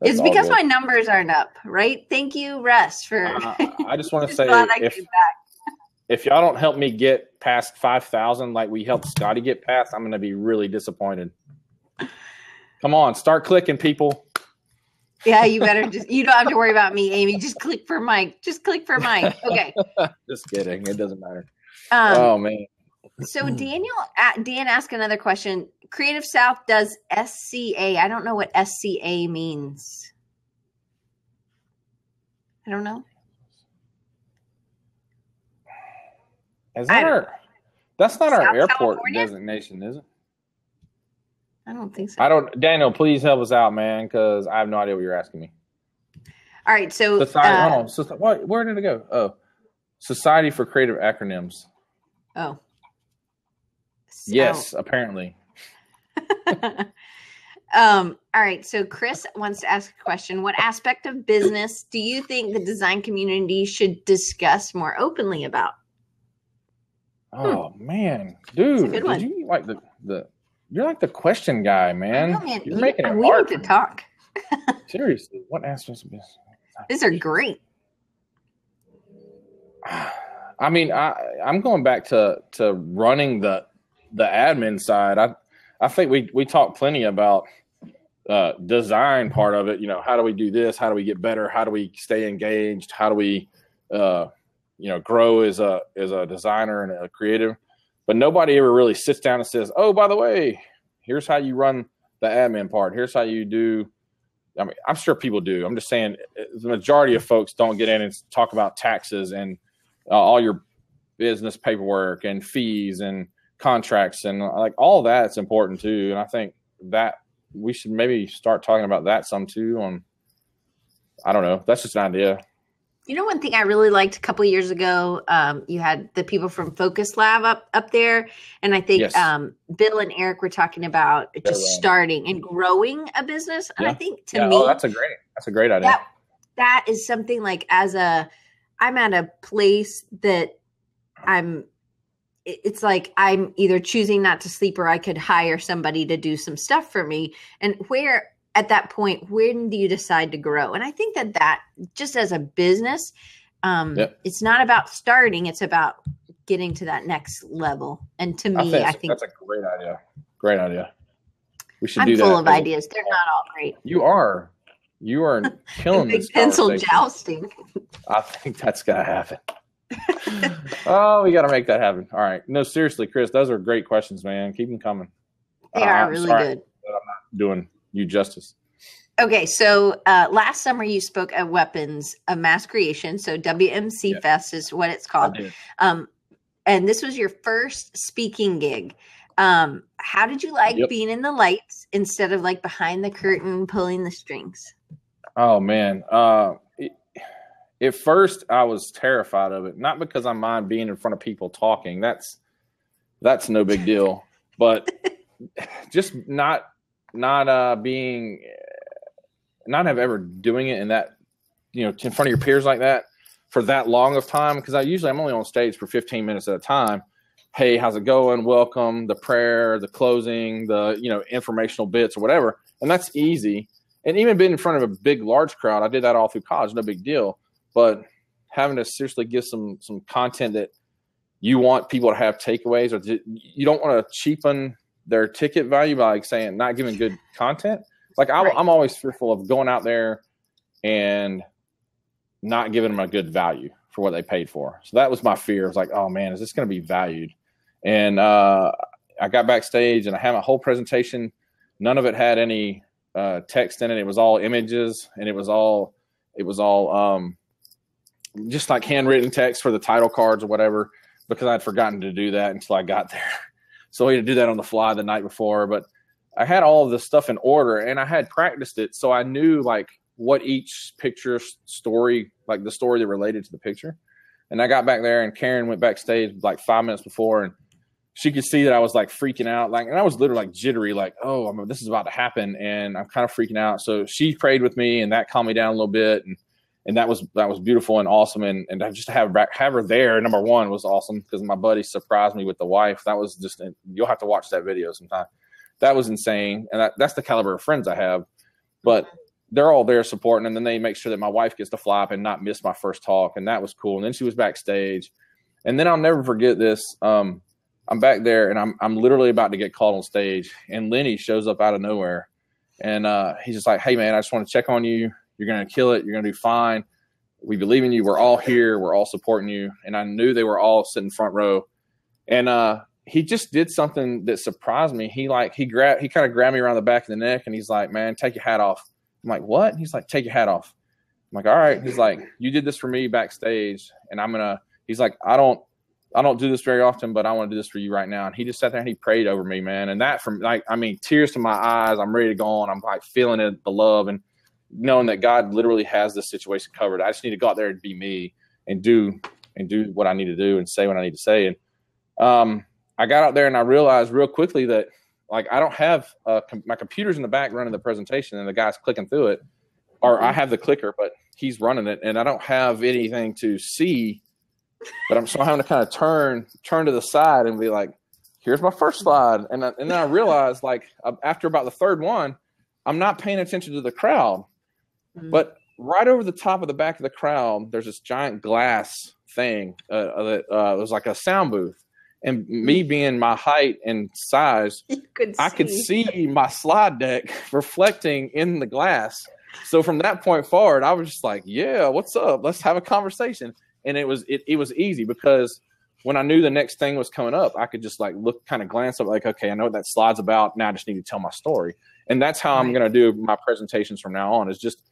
That's it's because good. my numbers aren't up, right? Thank you, Russ, for Uh, I just want to say if back. If y'all don't help me get past five thousand, like we helped Scotty get past, I'm going to be really disappointed. Come on, start clicking, people. Yeah, you better just you don't have to worry about me, Amy. Just click for Mike. Just click for Mike. Okay. Just kidding. It doesn't matter. Um, oh man, So Daniel, Dan asked another question. Creative South does SCA. I don't know what SCA means. I don't know. Is that our? That's not our airport California? designation, is it? I don't think so. I don't. Daniel, please help us out, man, because I have no idea what you're asking me. All right. So Society. uh, hold on. Soci- what, where did it go? Oh, Society for Creative Acronyms. oh. So- Yes, apparently. um, all right. So Chris wants to ask a question. What aspect of business do you think the design community should discuss more openly about? Oh man, dude, Hmm. did one. you like the the? You're like the question guy, man. Know, man. You're You- making it we hard. need to talk. Seriously, what answers? These are great. I mean, I I'm going back to to running the the admin side. I I think we we talked plenty about uh, design part of it. You know, how do we do this? How do we get better? How do we stay engaged? How do we uh, you know grow as a as a designer and a creative? But nobody ever really sits down and says, "Oh, by the way, here's how you run the admin part. Here's how you do." I mean, I'm sure people do. I'm just saying the majority of folks don't get in and talk about taxes and uh, all your business paperwork and fees and contracts and uh, like all that's important too. And I think that we should maybe start talking about that some too. On I don't know. That's just an idea. You know, one thing I really liked a couple years ago, um, you had the people from Focus Lab up up there, and I think Yes. um, Bill and Eric were talking about just right. starting and growing a business. And I think to Yeah, me, oh, that's a great. That's a great idea. that that is something like as a i'm at a place that i'm it's like i'm either choosing not to sleep or i could hire somebody to do some stuff for me and where at that point when do you decide to grow and i think that that just as a business um Yep. it's not about starting it's about getting to that next level and to me I i think, think, that's a great idea. Great idea. We should i'm do that. full of as ideas they're not all great You are. You are killing big this pencil jousting I think that's gonna happen. oh, we got to make that happen. All right. No, seriously, Chris, those are great questions, man. Keep them coming. they Uh, are I'm really sorry good that I'm not doing you justice. Okay, so uh, last summer you spoke at Weapons of Mass Creation. So WMC Yeah. Fest is what it's called. Um, and this was your first speaking gig. Um, how did you like Yep. being in the lights instead of like behind the curtain pulling the strings? Oh man, uh, it, at first I was terrified of it, not because I mind being in front of people talking. That's that's no big deal, but just not not uh being not have ever doing it in that you know in front of your peers like that for that long of time because I usually I'm only on stage for 15 minutes at a time. Hey, how's it going? Welcome, the prayer, the closing, the you know informational bits or whatever, and that's easy. And even being in front of a big, large crowd, I did that all through college, no big deal. But having to seriously give some some content that you want people to have takeaways, or you don't want to cheapen their ticket value by like saying not giving good content. Like I, right. I'm always fearful of going out there and not giving them a good value for what they paid for. So that was my fear. I was like, oh man, is this going to be valued? And uh, I got backstage and I had my whole presentation. None of it had any uh, text in it. It was all images and it was all it was all um, just like handwritten text for the title cards or whatever because I'd forgotten to do that until I got there. So I had to do that on the fly the night before. But I had all of this stuff in order and I had practiced it. So I knew like what each picture story, like the story that related to the picture. And I got back there and Karen went backstage like five minutes before and she could see that I was like freaking out. Like, and I was literally like jittery, like, oh, I'm, this is about to happen. And I'm kind of freaking out. So she prayed with me and that calmed me down a little bit. And and that was that was beautiful and awesome. And and just to have have her there, number one was awesome because my buddy surprised me with the wife. That was just you'll have to watch that video sometime. That was insane, and that, that's the caliber of friends I have. But they're all there supporting, and then they make sure that my wife gets to fly up and not miss my first talk, and that was cool. And then she was backstage, and then I'll never forget this. Um, I'm back there, and I'm I'm literally about to get called on stage, and Lenny shows up out of nowhere, and uh, he's just like, "Hey man, I just want to check on you. You're going to kill it. You're going to do fine. We believe in you. We're all here. We're all supporting you. And I knew they were all sitting front row. And uh, he just did something that surprised me. He like he grabbed he kind of grabbed me around the back of the neck and he's like, "Man, take your hat off." I'm like, "What?" And he's like, "Take your hat off." I'm like, "All right." He's like, "You did this for me backstage, and I'm gonna." He's like, "I don't." I don't do this very often, but I want to do this for you right now. And he just sat there and he prayed over me, man. And that from like, I mean, tears to my eyes. I'm ready to go on. I'm like feeling it, the love. And knowing that God literally has this situation covered. I just need to go out there and be me and do and do what I need to do and say what I need to say. And um, I got out there and I realized real quickly that like I don't have uh, my computer's in the back running the presentation and the guy's clicking through it, or I have the clicker, but he's running it and I don't have anything to see. But I'm so having to kind of turn turn to the side and be like, "Here's my first slide," and I, and then I realized like after about the third one, I'm not paying attention to the crowd. Mm-hmm. But right over the top of the back of the crowd, there's this giant glass thing uh, uh that uh, was like a sound booth. And me mm-hmm. being my height and size, could I could see my slide deck reflecting in the glass. So from that point forward, I was just like, "Yeah, what's up? Let's have a conversation." And it was it, it was easy because when I knew the next thing was coming up, I could just like look, kind of glance up, like, okay, I know what that slide's about. Now I just need to tell my story, and that's how right. I'm going to do my presentations from now on. Is just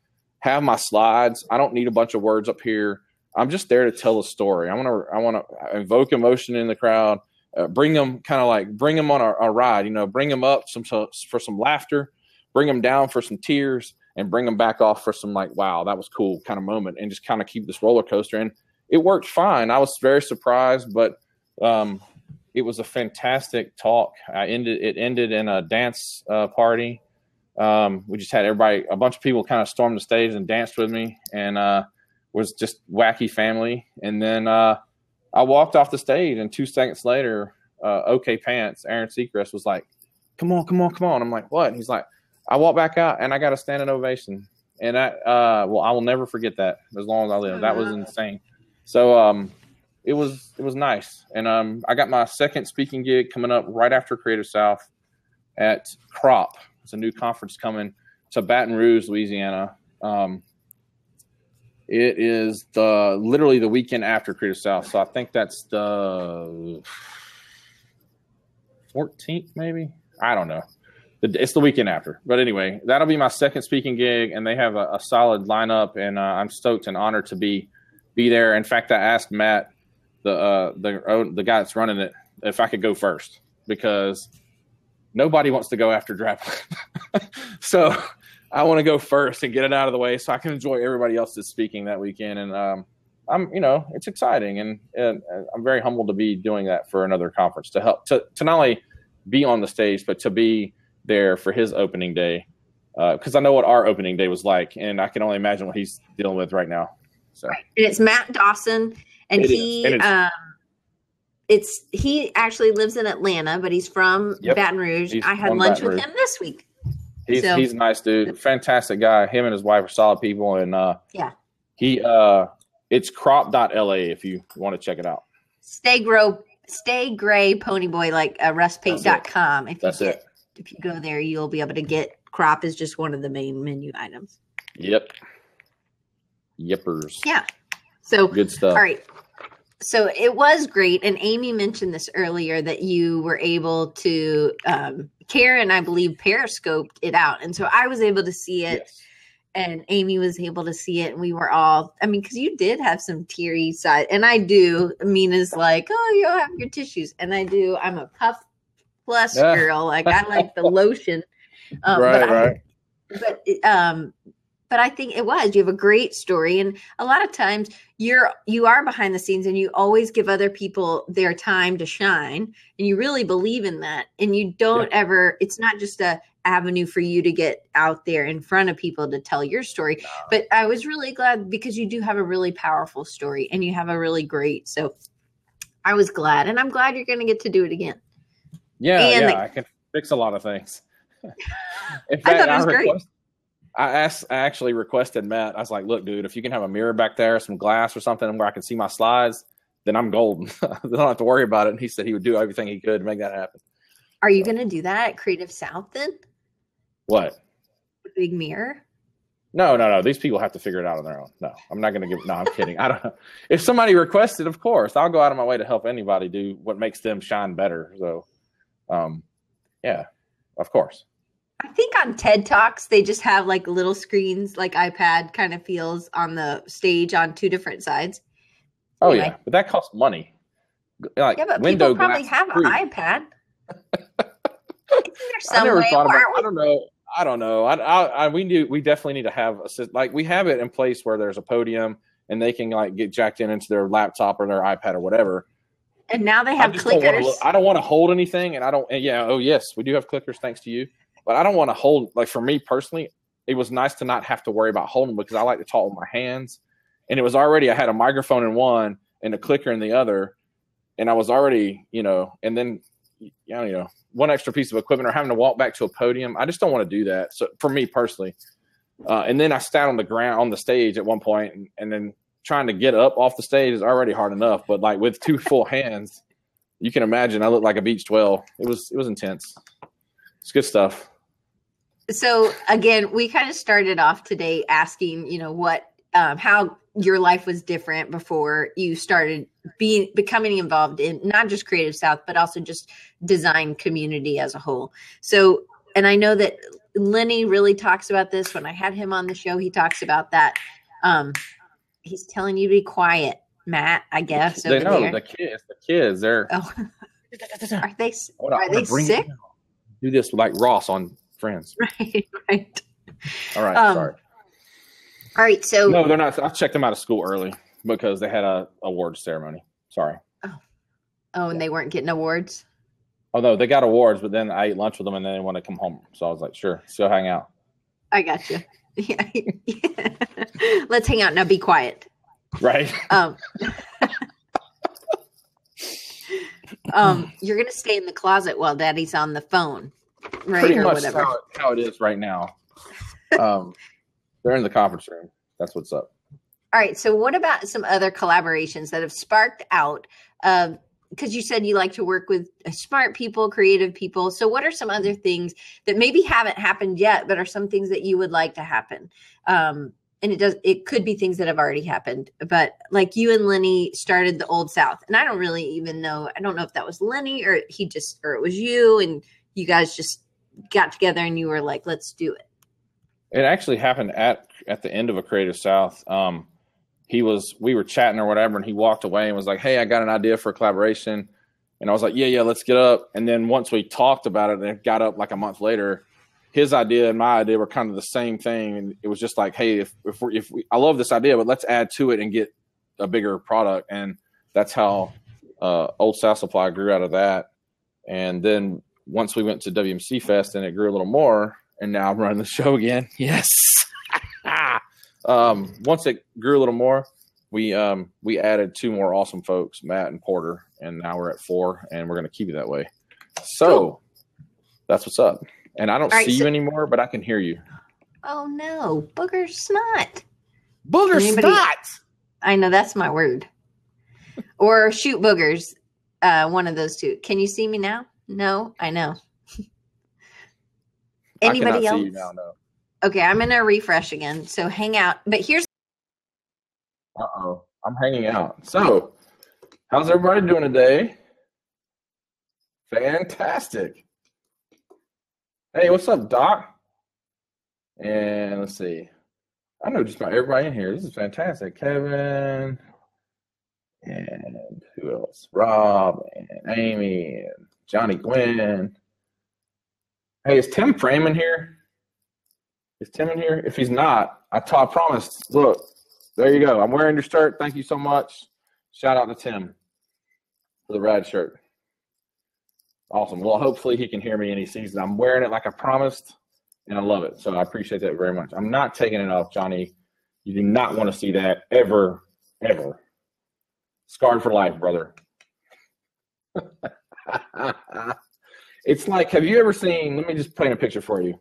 have my slides. I don't need a bunch of words up here. I'm just there to tell a story. I want to I want to invoke emotion in the crowd, uh, bring them kind of like bring them on a, a, ride. You know, bring them up some for some laughter, bring them down for some tears, and bring them back off for some like wow that was cool kind of moment, and just kind of keep this roller coaster. And it worked fine. I was very surprised, but um, it was a fantastic talk. I ended it ended in a dance uh, party um, we just had everybody, a bunch of people kind of stormed the stage and danced with me, and uh, was just wacky family. And then uh, I walked off the stage, and two seconds later, uh, OK Pants, Aaron Seacrest was like, "Come on, come on, come on!" I'm like, "What?" And he's like, "I walked back out, and I got a standing ovation." And I, uh, well, I will never forget that as long as I live. That was insane. So, um, it was it was nice, and um, I got my second speaking gig coming up right after Creative South at Crop it's a new conference coming to Baton Rouge, Louisiana. Um, it is the literally the weekend after Creative South, so I think that's the 14th, maybe. I don't know. It's the weekend after, but anyway, that'll be my second speaking gig, and they have a, a solid lineup, and uh, I'm stoked and honored to be be there. In fact, I asked Matt, the uh, the the guy that's running it, if I could go first because nobody wants to go after Draplin. so I want to go first and get it out of the way so I can enjoy everybody else's speaking that weekend. And um, I'm, you know, it's exciting, and, and I'm very humbled to be doing that for another conference to help to to not only be on the stage, but to be there for his opening day because uh, I know what our opening day was like, and I can only imagine what he's dealing with right now. So, and it's Matt Dawson, and it he, and it's, he actually lives in Atlanta, but he's from yep. Baton Rouge. He's I had lunch with him this week. He's so, he's a nice dude, fantastic guy. Him and his wife are solid people, and uh, yeah, he uh, it's crop.la if you want to check it out. Stay grow, stay gray ponyboy like uh, rustpaint.com. If That's you get, it. If you go there, you'll be able to get crop is just one of the main menu items. Yep. Yippers. Yeah. So good stuff. All right. So it was great. And Amy mentioned this earlier that you were able to, um, Karen, I believe, periscoped it out. And so I was able to see it. Yes. And Amy was able to see it, and we were all. I mean, because you did have some teary side, and I do. Mina's like, "Oh, you have your tissues," and I do. I'm a puff plus girl. Like I like the lotion um, right, but right. I, but um, but I think it was. You have a great story, and a lot of times you're you are behind the scenes, and you always give other people their time to shine, and you really believe in that, and you don't yeah. ever. It's not just a avenue for you to get out there in front of people to tell your story. No. But I was really glad because you do have a really powerful story, and you have a really great. So I was glad, and I'm glad you're going to get to do it again. Yeah, and yeah, I can fix a lot of things. Fact, I thought it was I request, great. I asked, I actually requested Matt. I was like, "Look, dude, if you can have a mirror back there, some glass or something where I can see my slides, then I'm golden. I don't have to worry about it." And he said he would do everything he could to make that happen. Are you going to do that at Creative South then? What? Big mirror? No, no, no. These people have to figure it out on their own. No, I'm not going to give. No, I'm kidding. I don't know. If somebody requested, of course, I'll go out of my way to help anybody do what makes them shine better. So, um, yeah, of course. I think on TED Talks they just have like little screens, like iPad kind of feels on the stage on two different sides. Oh anyway. yeah, but that costs money. Like yeah, but window people probably have free. an iPad. I never thought about. I don't know. I don't know. I, I, I, we do. We definitely need to have a like we have it in place where there's a podium and they can like get jacked in into their laptop or their iPad or whatever. And now they have clickers. Don't I don't want to hold anything, and I don't. yeah. Oh yes, we do have clickers. Thanks to you but I don't want to hold like for me personally, it was nice to not have to worry about holding because I like to talk with my hands. And it was already I had a microphone in one and a clicker in the other, and I was already, you know, and then you know, one extra piece of equipment or having to walk back to a podium. I just don't want to do that. So for me personally, uh, and then I sat on the ground on the stage at one point, and, and then trying to get up off the stage is already hard enough. But like with two full hands, you can imagine I looked like a beach twelve. It was it was intense. It's good stuff so again, we kind of started off today asking, you know, what um, how your life was different before you started being becoming involved in not just Creative South, but also just design community as a whole. So, and I know that Lenny really talks about this. When I had him on the show, he talks about that. Um, he's telling you to be quiet, Matt. I guess they know there. the kids. The kids. They're oh. are they? Are they sick? Do this like Ross on friends. Right, right. All right, um, sorry. All right, so no, they're not. I checked them out of school early because they had a award ceremony. Sorry. Oh, oh, and they weren't getting awards. Oh no, they got awards, but then I ate lunch with them, and then they want to come home. So I was like, sure, still hang out. I got you. Yeah. Let's hang out now. Be quiet. Right. Um. um, you're gonna stay in the closet while Daddy's on the phone right Pretty or much whatever. How, how it is right now. Um, they're in the conference room. That's what's up. All right. So, what about some other collaborations that have sparked out? Of because um, you said you like to work with uh, smart people, creative people. So, what are some other things that maybe haven't happened yet, but are some things that you would like to happen? Um, and it does it could be things that have already happened but like you and lenny started the old south and i don't really even know i don't know if that was lenny or he just or it was you and you guys just got together and you were like, let's do it? It actually happened at at the end of a Creative South. Um, he was we were chatting or whatever, and he walked away and was like, "Hey, I got an idea for a collaboration." And I was like, "Yeah, yeah, let's get up." And then once we talked about it, and got up like a month later, his idea and my idea were kind of the same thing, and it was just like, hey, if if we if we, I love this idea, but let's add to it and get a bigger product, and that's how uh, Old South Supply grew out of that. And then once we went to WMC Fest, and it grew a little more, and now I'm running the show again. Yes. um, once it grew a little more, we um, we added two more awesome folks, Matt and Porter, and now we're at four, and we're going to keep it that way. So cool. that's what's up. And I don't All see right, so- you anymore, but I can hear you. Oh no, booger snot. Booger Anybody- snot. I know that's my word. or shoot boogers. Uh, one of those two. Can you see me now? No, I know. Anybody else? Now, no. Okay, I'm gonna refresh again. So hang out. But here's. Uh oh, I'm hanging out. So, how's everybody doing today? Fantastic. Hey, what's up, Doc? And let's see. I know just about everybody in here. This is fantastic. Kevin and who else? Rob and Amy and Johnny Gwynn. Hey, is Tim Freeman here? Is Tim in here? If he's not, I, t- I promised. Look, there you go. I'm wearing your shirt. Thank you so much. Shout out to Tim for the rad shirt. Awesome. Well, hopefully he can hear me and he sees that I'm wearing it like I promised, and I love it. So I appreciate that very much. I'm not taking it off, Johnny. You do not want to see that ever, ever. Scarred for life, brother. it's like, have you ever seen? Let me just paint a picture for you.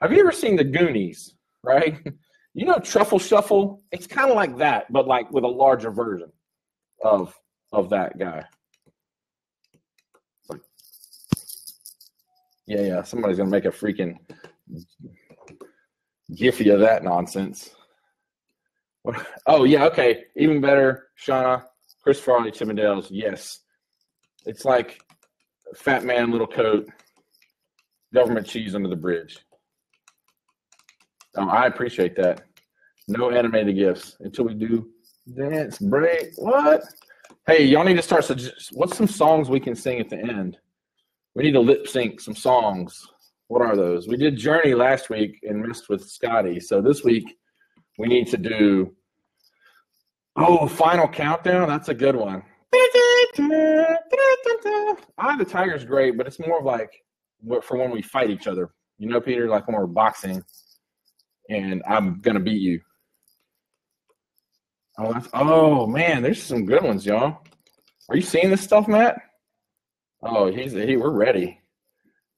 Have you ever seen the Goonies? Right? You know, Truffle Shuffle. It's kind of like that, but like with a larger version of of that guy. yeah, yeah. Somebody's gonna make a freaking gify of that nonsense. What? Oh yeah, okay. Even better, Shauna. Chris Farley, Chippendales, yes. It's like fat man, little coat, government cheese under the bridge. Um, I appreciate that. No animated gifts until we do dance break. What? Hey, y'all need to start. Suggest- what's some songs we can sing at the end? We need to lip sync some songs. What are those? We did Journey last week and messed with Scotty. So this week we need to do Oh, Final Countdown. That's a good one. Eye the Tiger's great, but it's more of like for when we fight each other. You know, Peter, like when we're boxing and I'm to beat you. Oh, that's, oh, man, there's some good ones, y'all. Are you seeing this stuff, Matt? Oh, he's he. We're ready.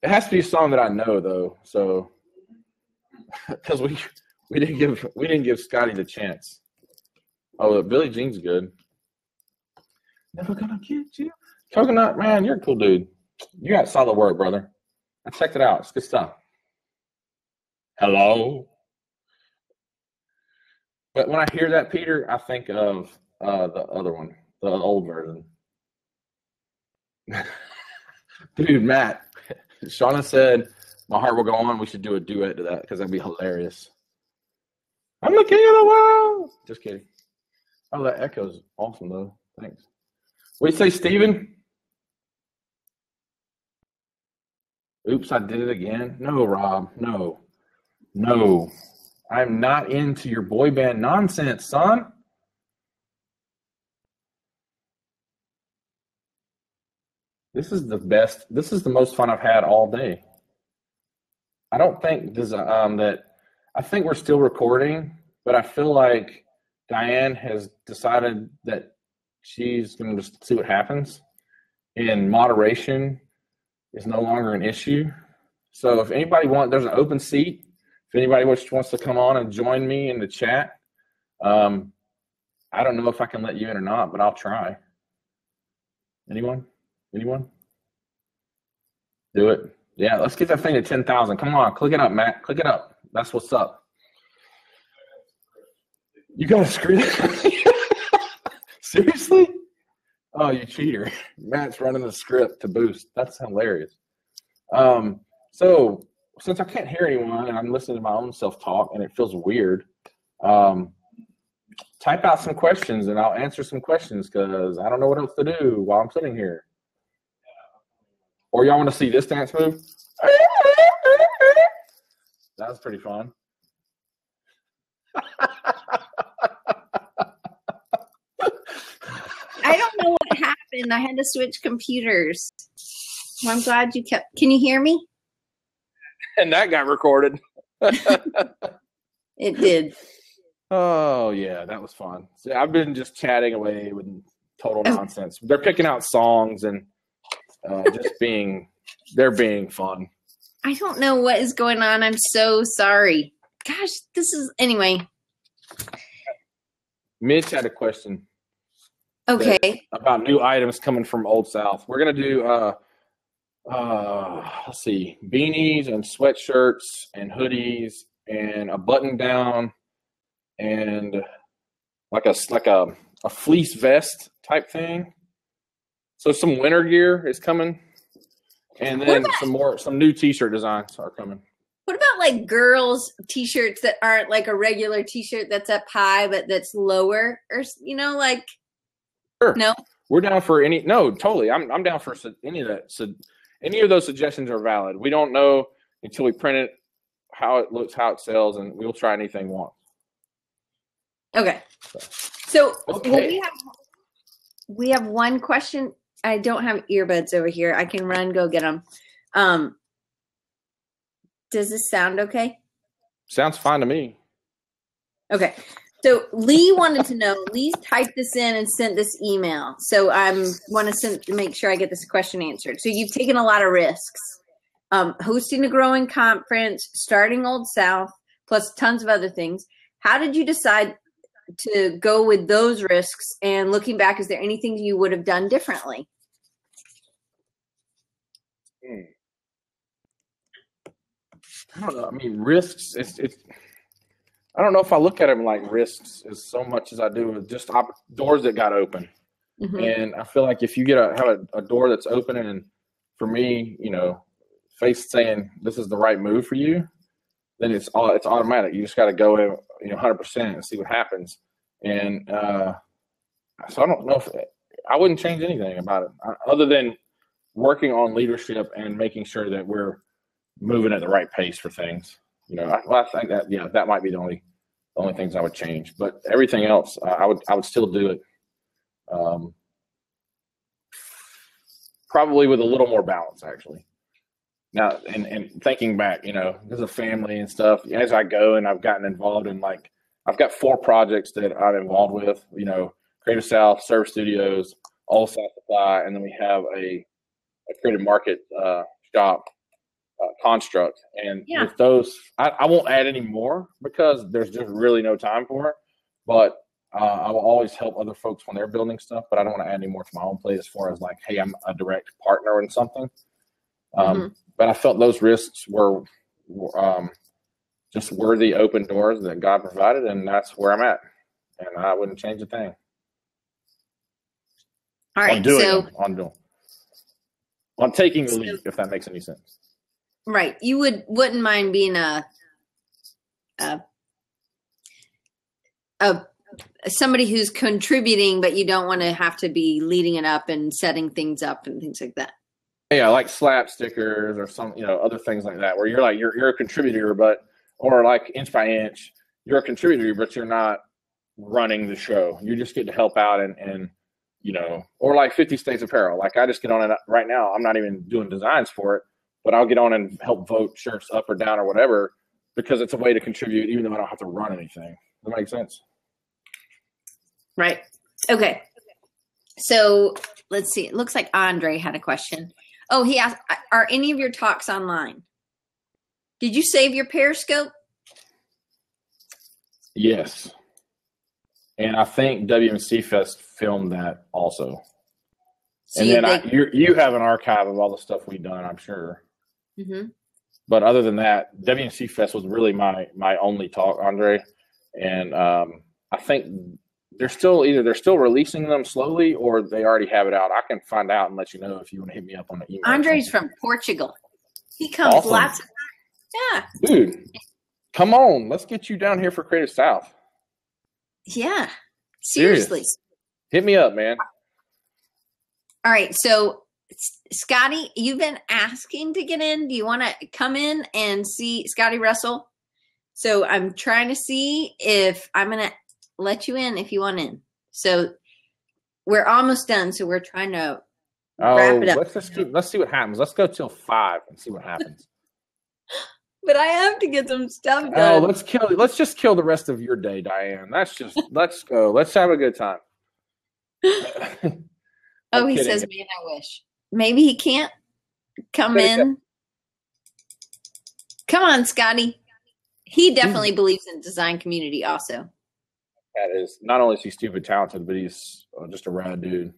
It has to be a song that I know, though. So, because we we didn't give we didn't give Scotty the chance. Oh, Billie Jean's good. Never gonna get you. Coconut, man, you're a cool dude. You got solid work, brother. I checked it out. It's good stuff. Hello. But when I hear that, Peter, I think of uh, the other one, the old version. Dude, Matt, Shauna said, My heart will go on. We should do a duet to that because that'd be hilarious. I'm the king of the world. Just kidding. Oh, that echoes awesome though. Thanks. What do you say, Steven? Oops, I did it again. No, Rob. No. No. I'm not into your boy band nonsense, son. This is the best. This is the most fun I've had all day. I don't think this, um, that. I think we're still recording, but I feel like Diane has decided that she's going to just see what happens, in moderation is no longer an issue. So if anybody wants, there's an open seat. If anybody wants to come on and join me in the chat, um, I don't know if I can let you in or not, but I'll try. Anyone? Anyone? Do it. Yeah, let's get that thing to 10,000. Come on, click it up, Matt. Click it up. That's what's up. You got a screen? Seriously? Oh, you cheater. Matt's running the script to boost. That's hilarious. Um, so since I can't hear anyone and I'm listening to my own self talk and it feels weird, um, type out some questions and I'll answer some questions because I don't know what else to do while I'm sitting here. Or y'all want to see this dance move? That was pretty fun. I don't know what happened. I had to switch computers. Well, I'm glad you kept. Can you hear me? And that got recorded. It did. Oh yeah, that was fun. See, I've been just chatting away with total nonsense. They're picking out songs and uh, just being they're being fun. I don't know what is going on. I'm so sorry. Gosh, this is anyway. Mitch had a question Okay. about new items coming from Old South. We're gonna do uh uh let's see, beanies and sweatshirts and hoodies and a button down and like a like a a fleece vest type thing. So some winter gear is coming, and then about- some more some new T-shirt designs are coming. What about like girls t-shirts that aren't like a regular t-shirt that's up high but that's lower or you know like Sure. no. We're down for any no, totally. I'm I'm down for any of that. So any of those suggestions are valid. We don't know until we print it how it looks, how it sells, and we'll try anything once. Okay. So well, we have we have one question. I don't have earbuds over here. I can run go get them. Um Does this sound okay? Sounds fine to me. Okay. So Lee wanted to know. Lee typed this in and sent this email. So I'm want to make sure I get this question answered. So you've taken a lot of risks, um, hosting a growing conference, starting Old South, plus tons of other things. How did you decide to go with those risks? And looking back, is there anything you would have done differently? I don't know. I mean, risks. It's, it's. I don't know if I look at them like risks as so much as I do with just op- doors that got open. Mhm. And I feel like if you get a have a, a door that's open, and for me, you know, face saying this is the right move for you, then it's all it's automatic. You just got to go in, you know, hundred percent and see what happens. And uh, so I don't know if I wouldn't change anything about it uh, other than working on leadership and making sure that we're moving at the right pace for things. You know, I, I think that yeah, that might be the only the only things I would change. But everything else, uh, I would I would still do it. Um, probably with a little more balance, actually. Now, and and thinking back, you know, because a family and stuff, as I go and I've gotten involved in like I've got four projects that I'm involved with. You know, Creative South, Serve Studios, Old South Supply, and then we have a a creative market uh, shop uh, construct. And Yeah. with those, I, I won't add any more because there's just really no time for it. But uh, I will always help other folks when they're building stuff. But I don't want to add any more to my own plate as far as like, hey, I'm a direct partner in something. Um, But I felt those risks were, were um, just worthy open doors that God provided, and that's where I'm at. And I wouldn't change a thing. All right. on doing So them, on doing on taking the lead, if that makes any sense. Right, you would wouldn't mind being a a a somebody who's contributing, but you don't want to have to be leading it up and setting things up and things like that. Yeah, like slap stickers or some, you know, other things like that, where you're like you're you're a contributor, but or like inch by inch, you're a contributor, but you're not running the show. You just get to help out and and you know, or like 50 States Apparel. Like I just get on it right now. I'm not even doing designs for it, but I'll get on and help vote shirts up or down or whatever because it's a way to contribute, even though I don't have to run anything. Does that make sense? Right. Okay. So let's see. It looks like Andre had a question. Oh, he asked, "Are any of your talks online? Did you save your Periscope?" Yes. And I think WMC Fest filmed that also. And See, then I, you you have an archive of all the stuff we've done, I'm sure. Mhm. But other than that, WMC Fest was really my my only talk, Andre. And um, I think they're still either they're still releasing them slowly or they already have it out. I can find out and let you know if you want to hit me up on the email. Andre's from Portugal. He comes Awesome. lots of Yeah. dude. Come on, let's get you down here for Creative South. Yeah. Serious. Seriously. Hit me up, man. All right. So Scotty, you've been asking to get in. Do you want to come in and see Scotty Russell? So I'm trying to see if I'm going to let you in if you want in. So we're almost done. So we're trying to Oh, wrap it up. let's just keep, let's see what happens. Let's go till five and see what happens. But I have to get some stuff oh, done. oh, let's kill. Let's just kill the rest of your day, Diane. That's just. let's go. Let's have a good time. oh, I'm he kidding. says, man, I wish. Maybe he can't come There you go. in. Come on, Scotty. He definitely believes in design community also. That is not only is he stupid talented, but he's uh, just a rad dude.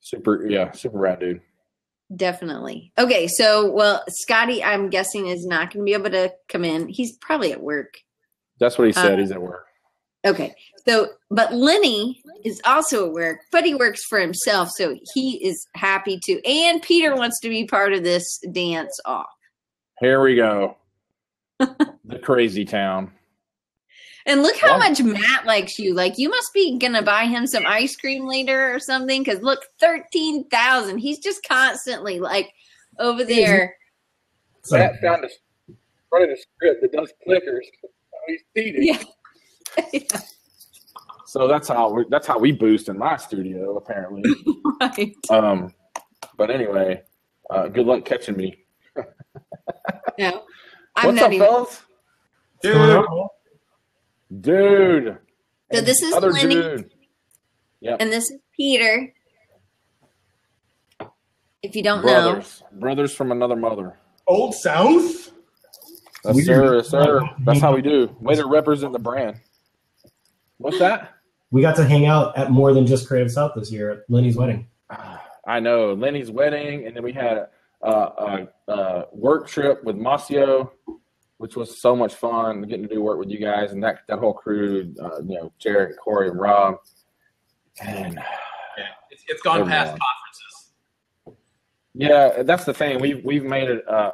Super, yeah, super rad dude. Definitely. Okay, so well, Scotty, I'm guessing is not going to be able to come in. He's probably at work. That's what he said. Uh, he's at work. Okay, so but Lenny is also at work, but he works for himself, so he is happy to. And Peter wants to be part of this dance off. Here we go. the crazy town. And look how Yeah. much Matt likes you. Like you must be gonna buy him some ice cream later or something. Because look, thirteen thousand. He's just constantly like over there. Matt found a running a script that does clickers. He's cheating. Yeah. So that's how we, that's how we boost in my studio, apparently. right. um, but anyway, uh, good luck catching me. No, I'm What's not up, even. fellas? what's going on? Dude. So And this is other Lenny. dude. Yep. And this is Peter. If you don't know, Brothers. Brothers from another mother. Old South? Yes, sir. Yes, sir. That's how we do. Way to represent the brand. What's that? We got to hang out at more than just Creative South this year at Lenny's wedding. I know Lenny's wedding, and then we had a, a, a work trip with Masio, which was so much fun getting to do work with you guys and that that whole crew. Uh, you know, Jared, Corey, and Rob. And Yeah, it's, it's gone Everyone. past conferences. yeah, that's the thing. We've we've made it uh,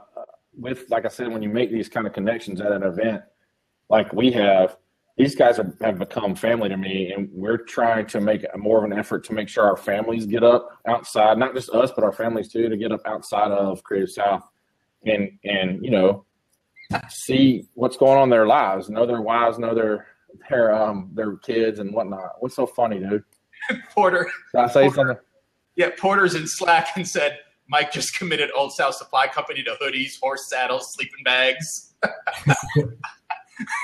with, like I said, when you make these kind of connections at an event, like we have. These guys are, have become family to me, and we're trying to make more of an effort to make sure our families get up outside, not just us, but our families too, to get up outside of Creative South, and and you know, see what's going on in their lives, know their wives, know their their um their kids and whatnot. What's so funny, dude? Porter, Did I say something? yeah, Porter's in Slack and said Mike just committed Old South Supply Company to hoodies, horse saddles, sleeping bags.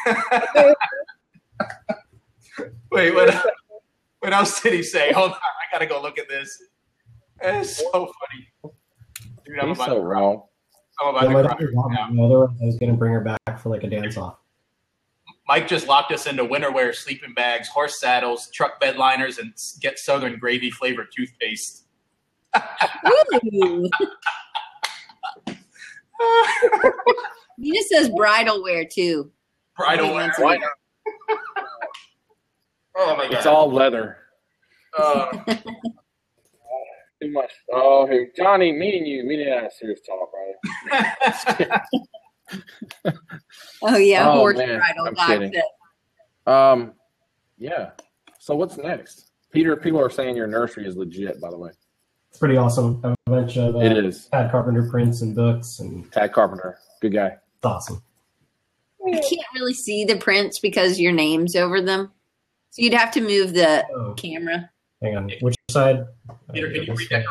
Wait, what? What else did he say? Hold on, I gotta go look at this. It's so funny. Dude, I'm He's about, so wrong. I'm about my to cry. daughter got me. I was going to bring her back for like a dance off. Mike just locked us into winter wear, sleeping bags, horse saddles, truck bed liners, and get Southern gravy flavored toothpaste. Ooh. he just says bridal wear too. Bridal wear. Oh my god! It's all leather. Uh, Too much. Oh, hey, Johnny, me and you, me and you had a serious talk, right? Oh yeah, Oh, horse man, bridal I'm got kidding. it. Um, yeah. So what's next? Peter, people are saying your nursery is legit, by the way. It's pretty awesome. I have a bunch of uh, It is. Tad Carpenter prints and books, and Tad Carpenter, good guy. it's awesome. You can't really see the prints because your name's over them. So you'd have to move the Oh, camera. hang on. Which side? Peter, can you redecorate side.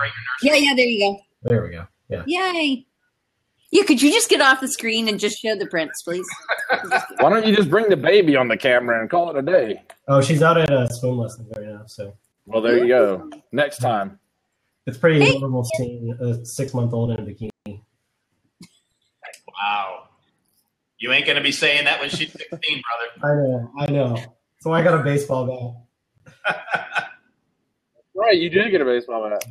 your Yeah, nursery? yeah, there you go. There we go. Yeah. Yay. Yeah, could you just get off the screen and just show the prints, please? Why don't you just bring the baby on the camera and call it a day? Oh, she's out at uh, swim lessons right now, so Well, there you go. Next time. it's pretty Hey. normal seeing a six-month-old in a bikini. Wow. You ain't gonna be saying that when she's 16, brother. I know, I know. So I got a baseball bat. Right, you did get a baseball bat.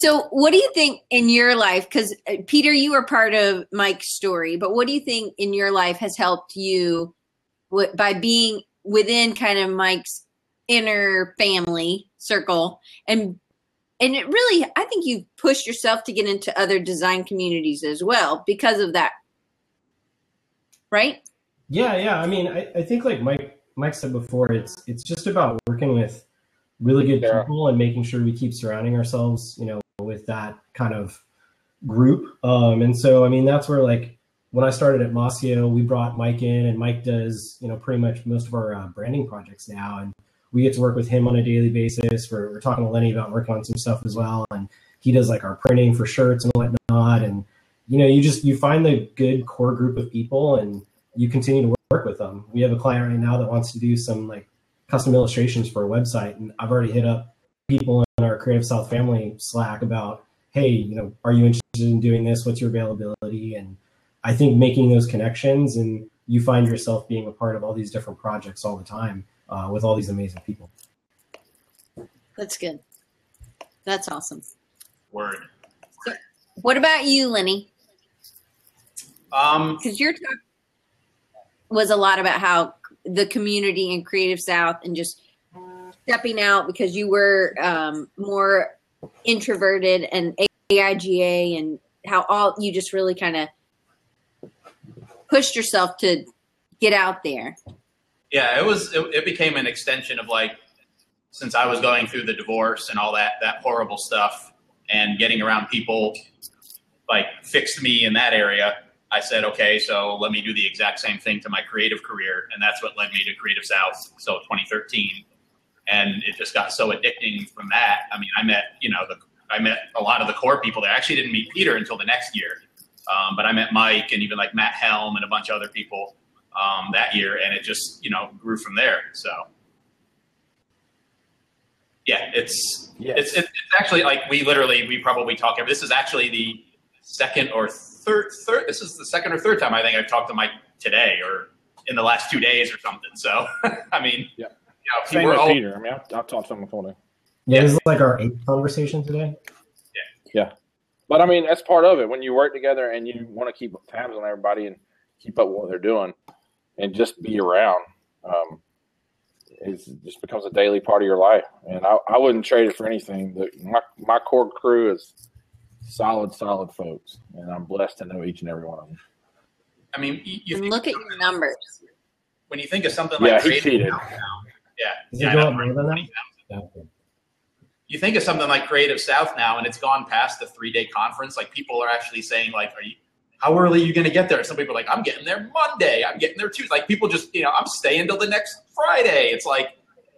So, what do you think in your life? Because uh, Peter, you were part of Mike's story, but what do you think in your life has helped you wi- by being within kind of Mike's inner family circle and and it really i think you've pushed yourself to get into other design communities as well because of that right Yeah, yeah. I mean, I, I think like Mike Mike said before, it's it's just about working with really good Yeah. people and making sure we keep surrounding ourselves, you know, with that kind of group. Um, and so, I mean, that's where like when I started at Mossio, we brought Mike in, and Mike does you know pretty much most of our uh, branding projects now, and we get to work with him on a daily basis. We're, we're talking to Lenny about working on some stuff as well, and he does like our printing for shirts and whatnot. And you know, you just you find the good core group of people, and you continue to work with them. We have a client right now that wants to do some like custom illustrations for a website, and I've already hit up people in our Creative South family Slack about, hey, you know, are you interested in doing this? What's your availability? And I think making those connections and you find yourself being a part of all these different projects all the time uh, with all these amazing people. That's good. That's awesome. Word. So, what about you, Lenny? Um, because your talk was a lot about how the community and Creative South and just stepping out because you were um, more introverted and AIGA and how all you just really kind of pushed yourself to get out there. Yeah, it was. It, it, became an extension of like since I was going through the divorce and all that that horrible stuff and getting around people like fixed me in that area. I said, okay, so let me do the exact same thing to my creative career, and that's what led me to Creative South. So 2013, and it just got so addicting from that. I mean, I met you know the I met a lot of the core people there. I actually didn't meet Peter until the next year, um, but I met Mike and even like Matt Helm and a bunch of other people um, that year, and it just you know grew from there. So yeah, it's yes. it's it's actually like we literally we probably talk. This is actually the second or third third. This is the second or third time I think I've talked to Mike today or in the last two days or something. So I mean, yeah. You know, Same with all, Peter. I mean, I've, I've talked to him before. Yeah, this is like our eighth conversation today. Yeah. Yeah. But I mean, that's part of it. When you work together and you want to keep tabs on everybody and keep up with what they're doing and just be around, um, it just becomes a daily part of your life. And I, I wouldn't trade it for anything. The, my, my core crew is solid, solid folks. And I'm blessed to know each and every one of them. I mean, you, look at your numbers. When you think of something like yeah, he cheated. Now, yeah. yeah Yeah. You think of something like Creative South now, and it's gone past the three day conference. Like people are actually saying, like, "Are you? How early are you going to get there?" Some people are like, "I'm getting there Monday. I'm getting there Tuesday." Like people just, you know, I'm staying till the next Friday. It's like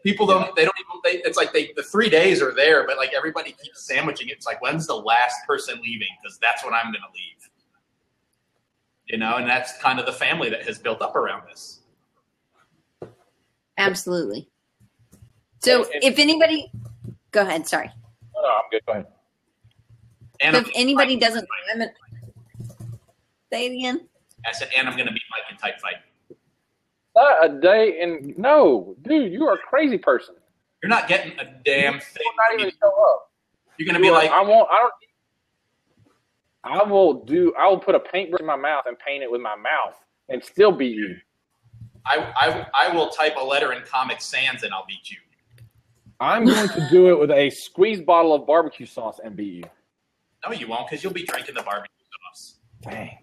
people don't. They don't even. They, it's like they the three days are there, but like everybody keeps sandwiching it. It's like when's the last person leaving? Because that's when I'm going to leave. You know, and that's kind of the family that has built up around this. Absolutely. So and, and, if anybody, go ahead. Sorry. No, no I'm good. Go ahead. And so if anybody doesn't, I'm say it again. I said, and I'm going to beat Mike in Type Fight. Not a day and no, dude, you are a crazy person. You're not getting a damn thing. You're not even show up. You're going to be like, I won't. I don't. I will do. I will put a paintbrush in my mouth and paint it with my mouth and still beat you. I, I, I will type a letter in Comic Sans and I'll beat you. I'm going to do it with a squeezed bottle of barbecue sauce and beat you. No, you won't, because you'll be drinking the barbecue sauce. Dang.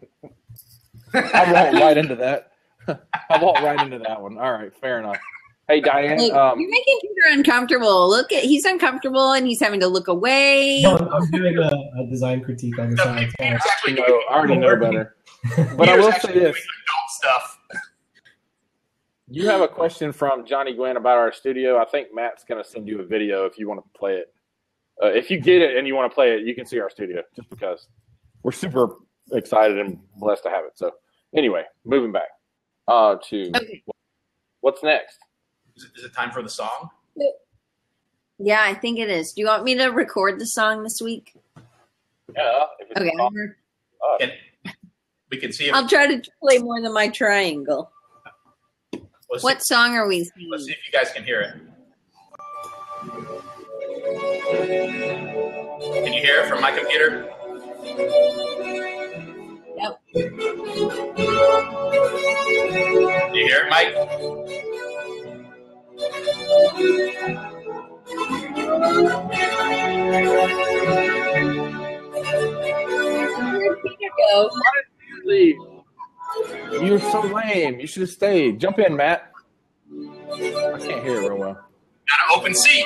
I won't right into that. I won't right into that one. All right, fair enough. Hey Diane, look, um, you're making Peter uncomfortable. Look at he's uncomfortable and he's having to look away. No, I'm doing a, a design critique on the side. I already know better. But I will say this: stuff. You have a question from Johnny Gwen about our studio. I think Matt's going to send you a video if you want to play it. Uh, if you get it and you want to play it, you can see our studio just because we're super excited and blessed to have it. So, anyway, moving back uh, to okay. what's next. Is it, is it time for the song? Yeah, I think it is. Do you want me to record the song this week? Yeah. okay. Can, we can see. I'll try to play more than my triangle. What see, song are we singing? Let's see if you guys can hear it. Can you hear it from my computer? You hear it, Mike? Where'd Peter go? You're so lame. You should have stayed. Jump in, Matt. I can't hear it real well. Got an open seat.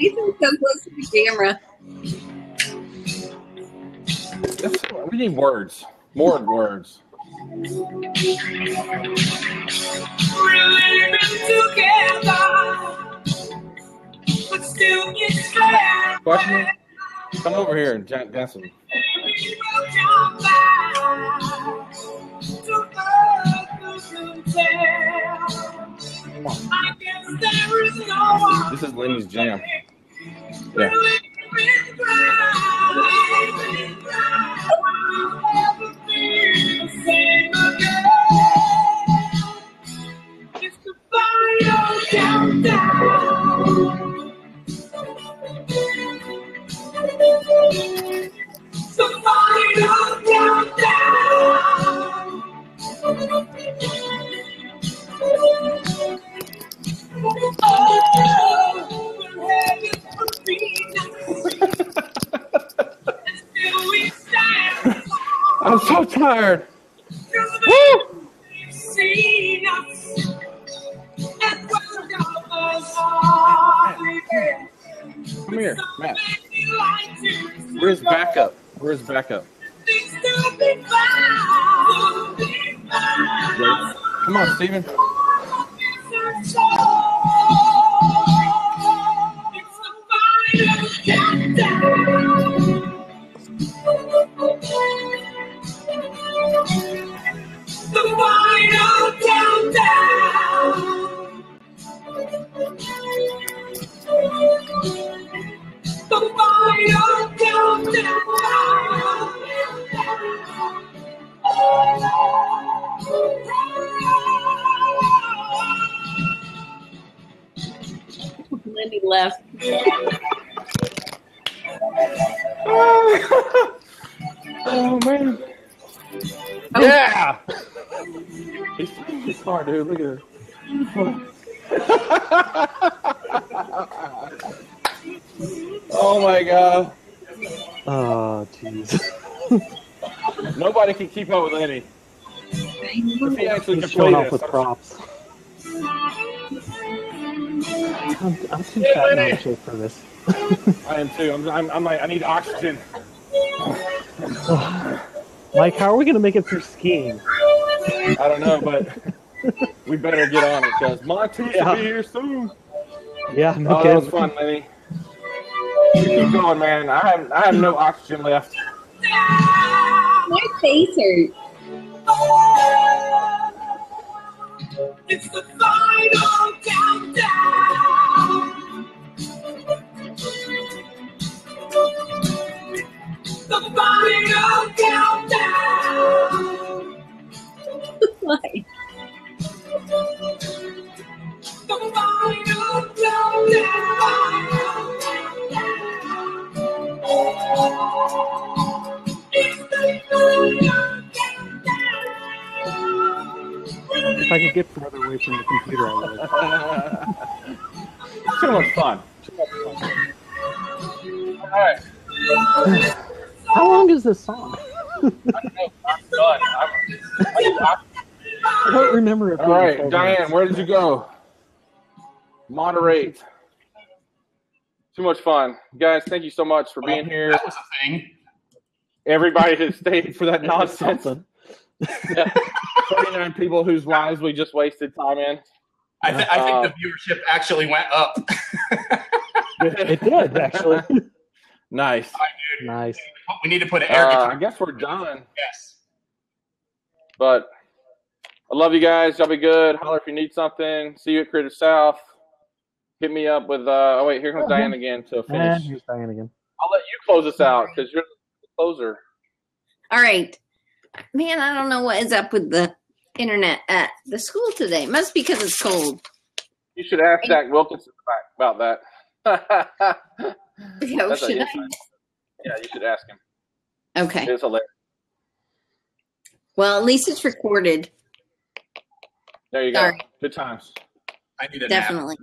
Nathan's so close to the camera. That's- we need words. More words. We're living together, but still it's fair. Question? Come over here and dance with me. Come back to earth to tell. I guess there is no one. This is Lenny's jam. Yeah. With props. I'm, I'm too fat and shape for this. I am too. I'm, I'm, I'm like, I need oxygen. Mike, how are we going to make it through skiing? I don't know, but we better get on it because Monty should Yeah. be here soon. Yeah, no Oh, that was fun, Lenny. Keep going, man. I have I have no oxygen left. My face hurts. It's the final countdown. The final countdown. Why? I could get further away from the computer, I would. so much fun. So much fun. All right. How long is this song? I don't know. I'm done. I'm, I'm, I don't remember it. All right, Diane, where did you go? Moderate. Too much fun, guys. Thank you so much for being here. That was a thing. Everybody has stayed for that nonsense. 29 people whose lives we just wasted time in. I, th- I think the uh, viewership actually went up. it did, actually. Nice. Right, nice. We need to put an air. Uh, I guess we're done. Yes. But I love you guys. Y'all be good. Holler if you need something. See you at Creative South. Hit me up with. Uh, oh wait, here comes oh, Diane again to finish. here's Diane again. I'll let you close us out because you're the closer. All right. Man, I don't know what is up with the internet at the school today. Must be because it's cold. You should ask Zach Wilkinson about that. That's Yeah, should yeah, I? yeah, you should ask him. Okay. It's hilarious. Well, at least it's recorded. There you go. Sorry. Good times. I need a nap. Definitely.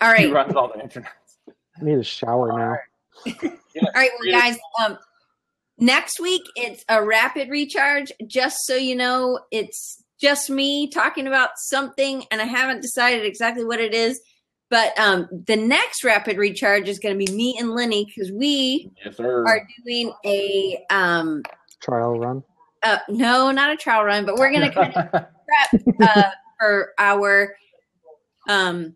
All He runs all the internet. I need a shower now. All right, well, guys. Um, next week it's a rapid recharge. Just so you know, it's just me talking about something, and I haven't decided exactly what it is. But um, the next rapid recharge is going to be me and Lenny because we Yes, are doing a um, Trial run. uh, no, not a trial run, but we're going to kind of prep uh, for our um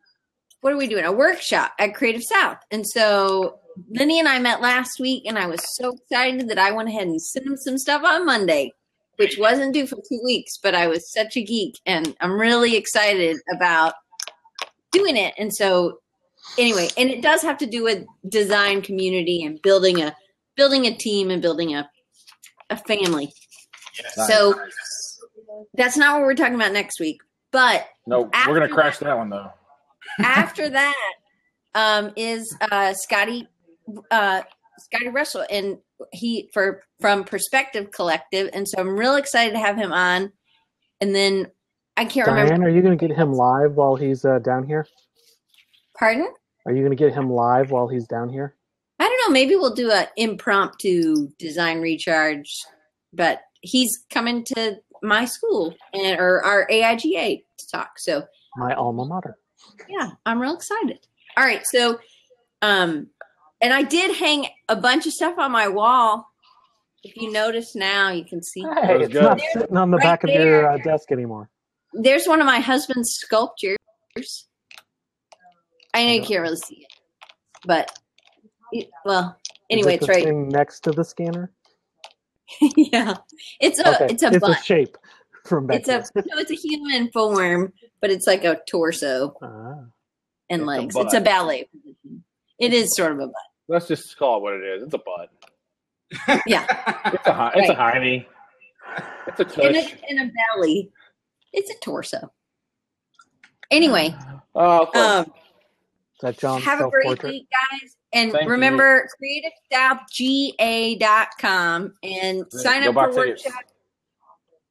what are we doing a workshop at Creative South and so Lenny and i met last week and i was so excited that i went ahead and sent him some stuff on monday which wasn't due for two weeks but i was such a geek and i'm really excited about doing it and so anyway and it does have to do with design community and building a building a team and building a a family Yes. so that's not what we're talking about next week but no, we're gonna crash that one though. after that um, is uh, Scotty uh, Scotty Russell, and he for from Perspective Collective, and so I'm real excited to have him on. And then I can't Diane, remember. are you going to get him live while he's uh, down here? Pardon? Are you going to get him live while he's down here? I don't know. Maybe we'll do an impromptu design recharge, but he's coming to my school and or our AIGA to talk. So My alma mater. yeah, I'm real excited. All right, so um and I did hang a bunch of stuff on my wall. If you notice now, you can see Hey, it's good. not sitting on the Right back of your uh, desk anymore. there's one of my husband's sculptures. I know you can't really see it, but it, well, anyway, Is it it's right. thing next to the scanner. yeah, it's a okay, it's a it's butt. a shape from back It's a there. no, it's a human form, but it's like a torso Ah. and It's a legs. It's a butt. ballet position. It is sort of a butt. Let's just call it what it is. It's a butt. Yeah, It's a hi- it's a hiney. It's a and tush. a, and a belly. It's a torso. Anyway, Oh, cool. um, that John's have a great week, guys. And Thank you. remember, creativesouthga.com and sign Go up for tickets. workshops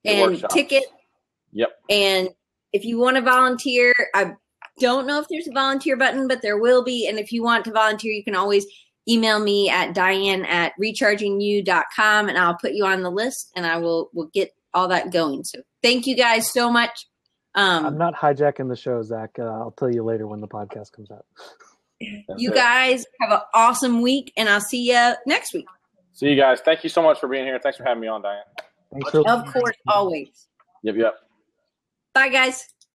and workshops. ticket. Yep. And if you want to volunteer, I don't know if there's a volunteer button, but there will be. And if you want to volunteer, you can always email me at diane at rechargingyou.com and I'll put you on the list and I will will get all that going. So thank you guys so much. I'm Um, not hijacking the show, Zach. Uh, I'll tell you later when the podcast comes out. You guys have an awesome week and I'll see you next week. See you guys. Thank you so much for being here. Thanks for having me on, Diane. Thanks for Of course, always. Yep, yep. Bye, guys.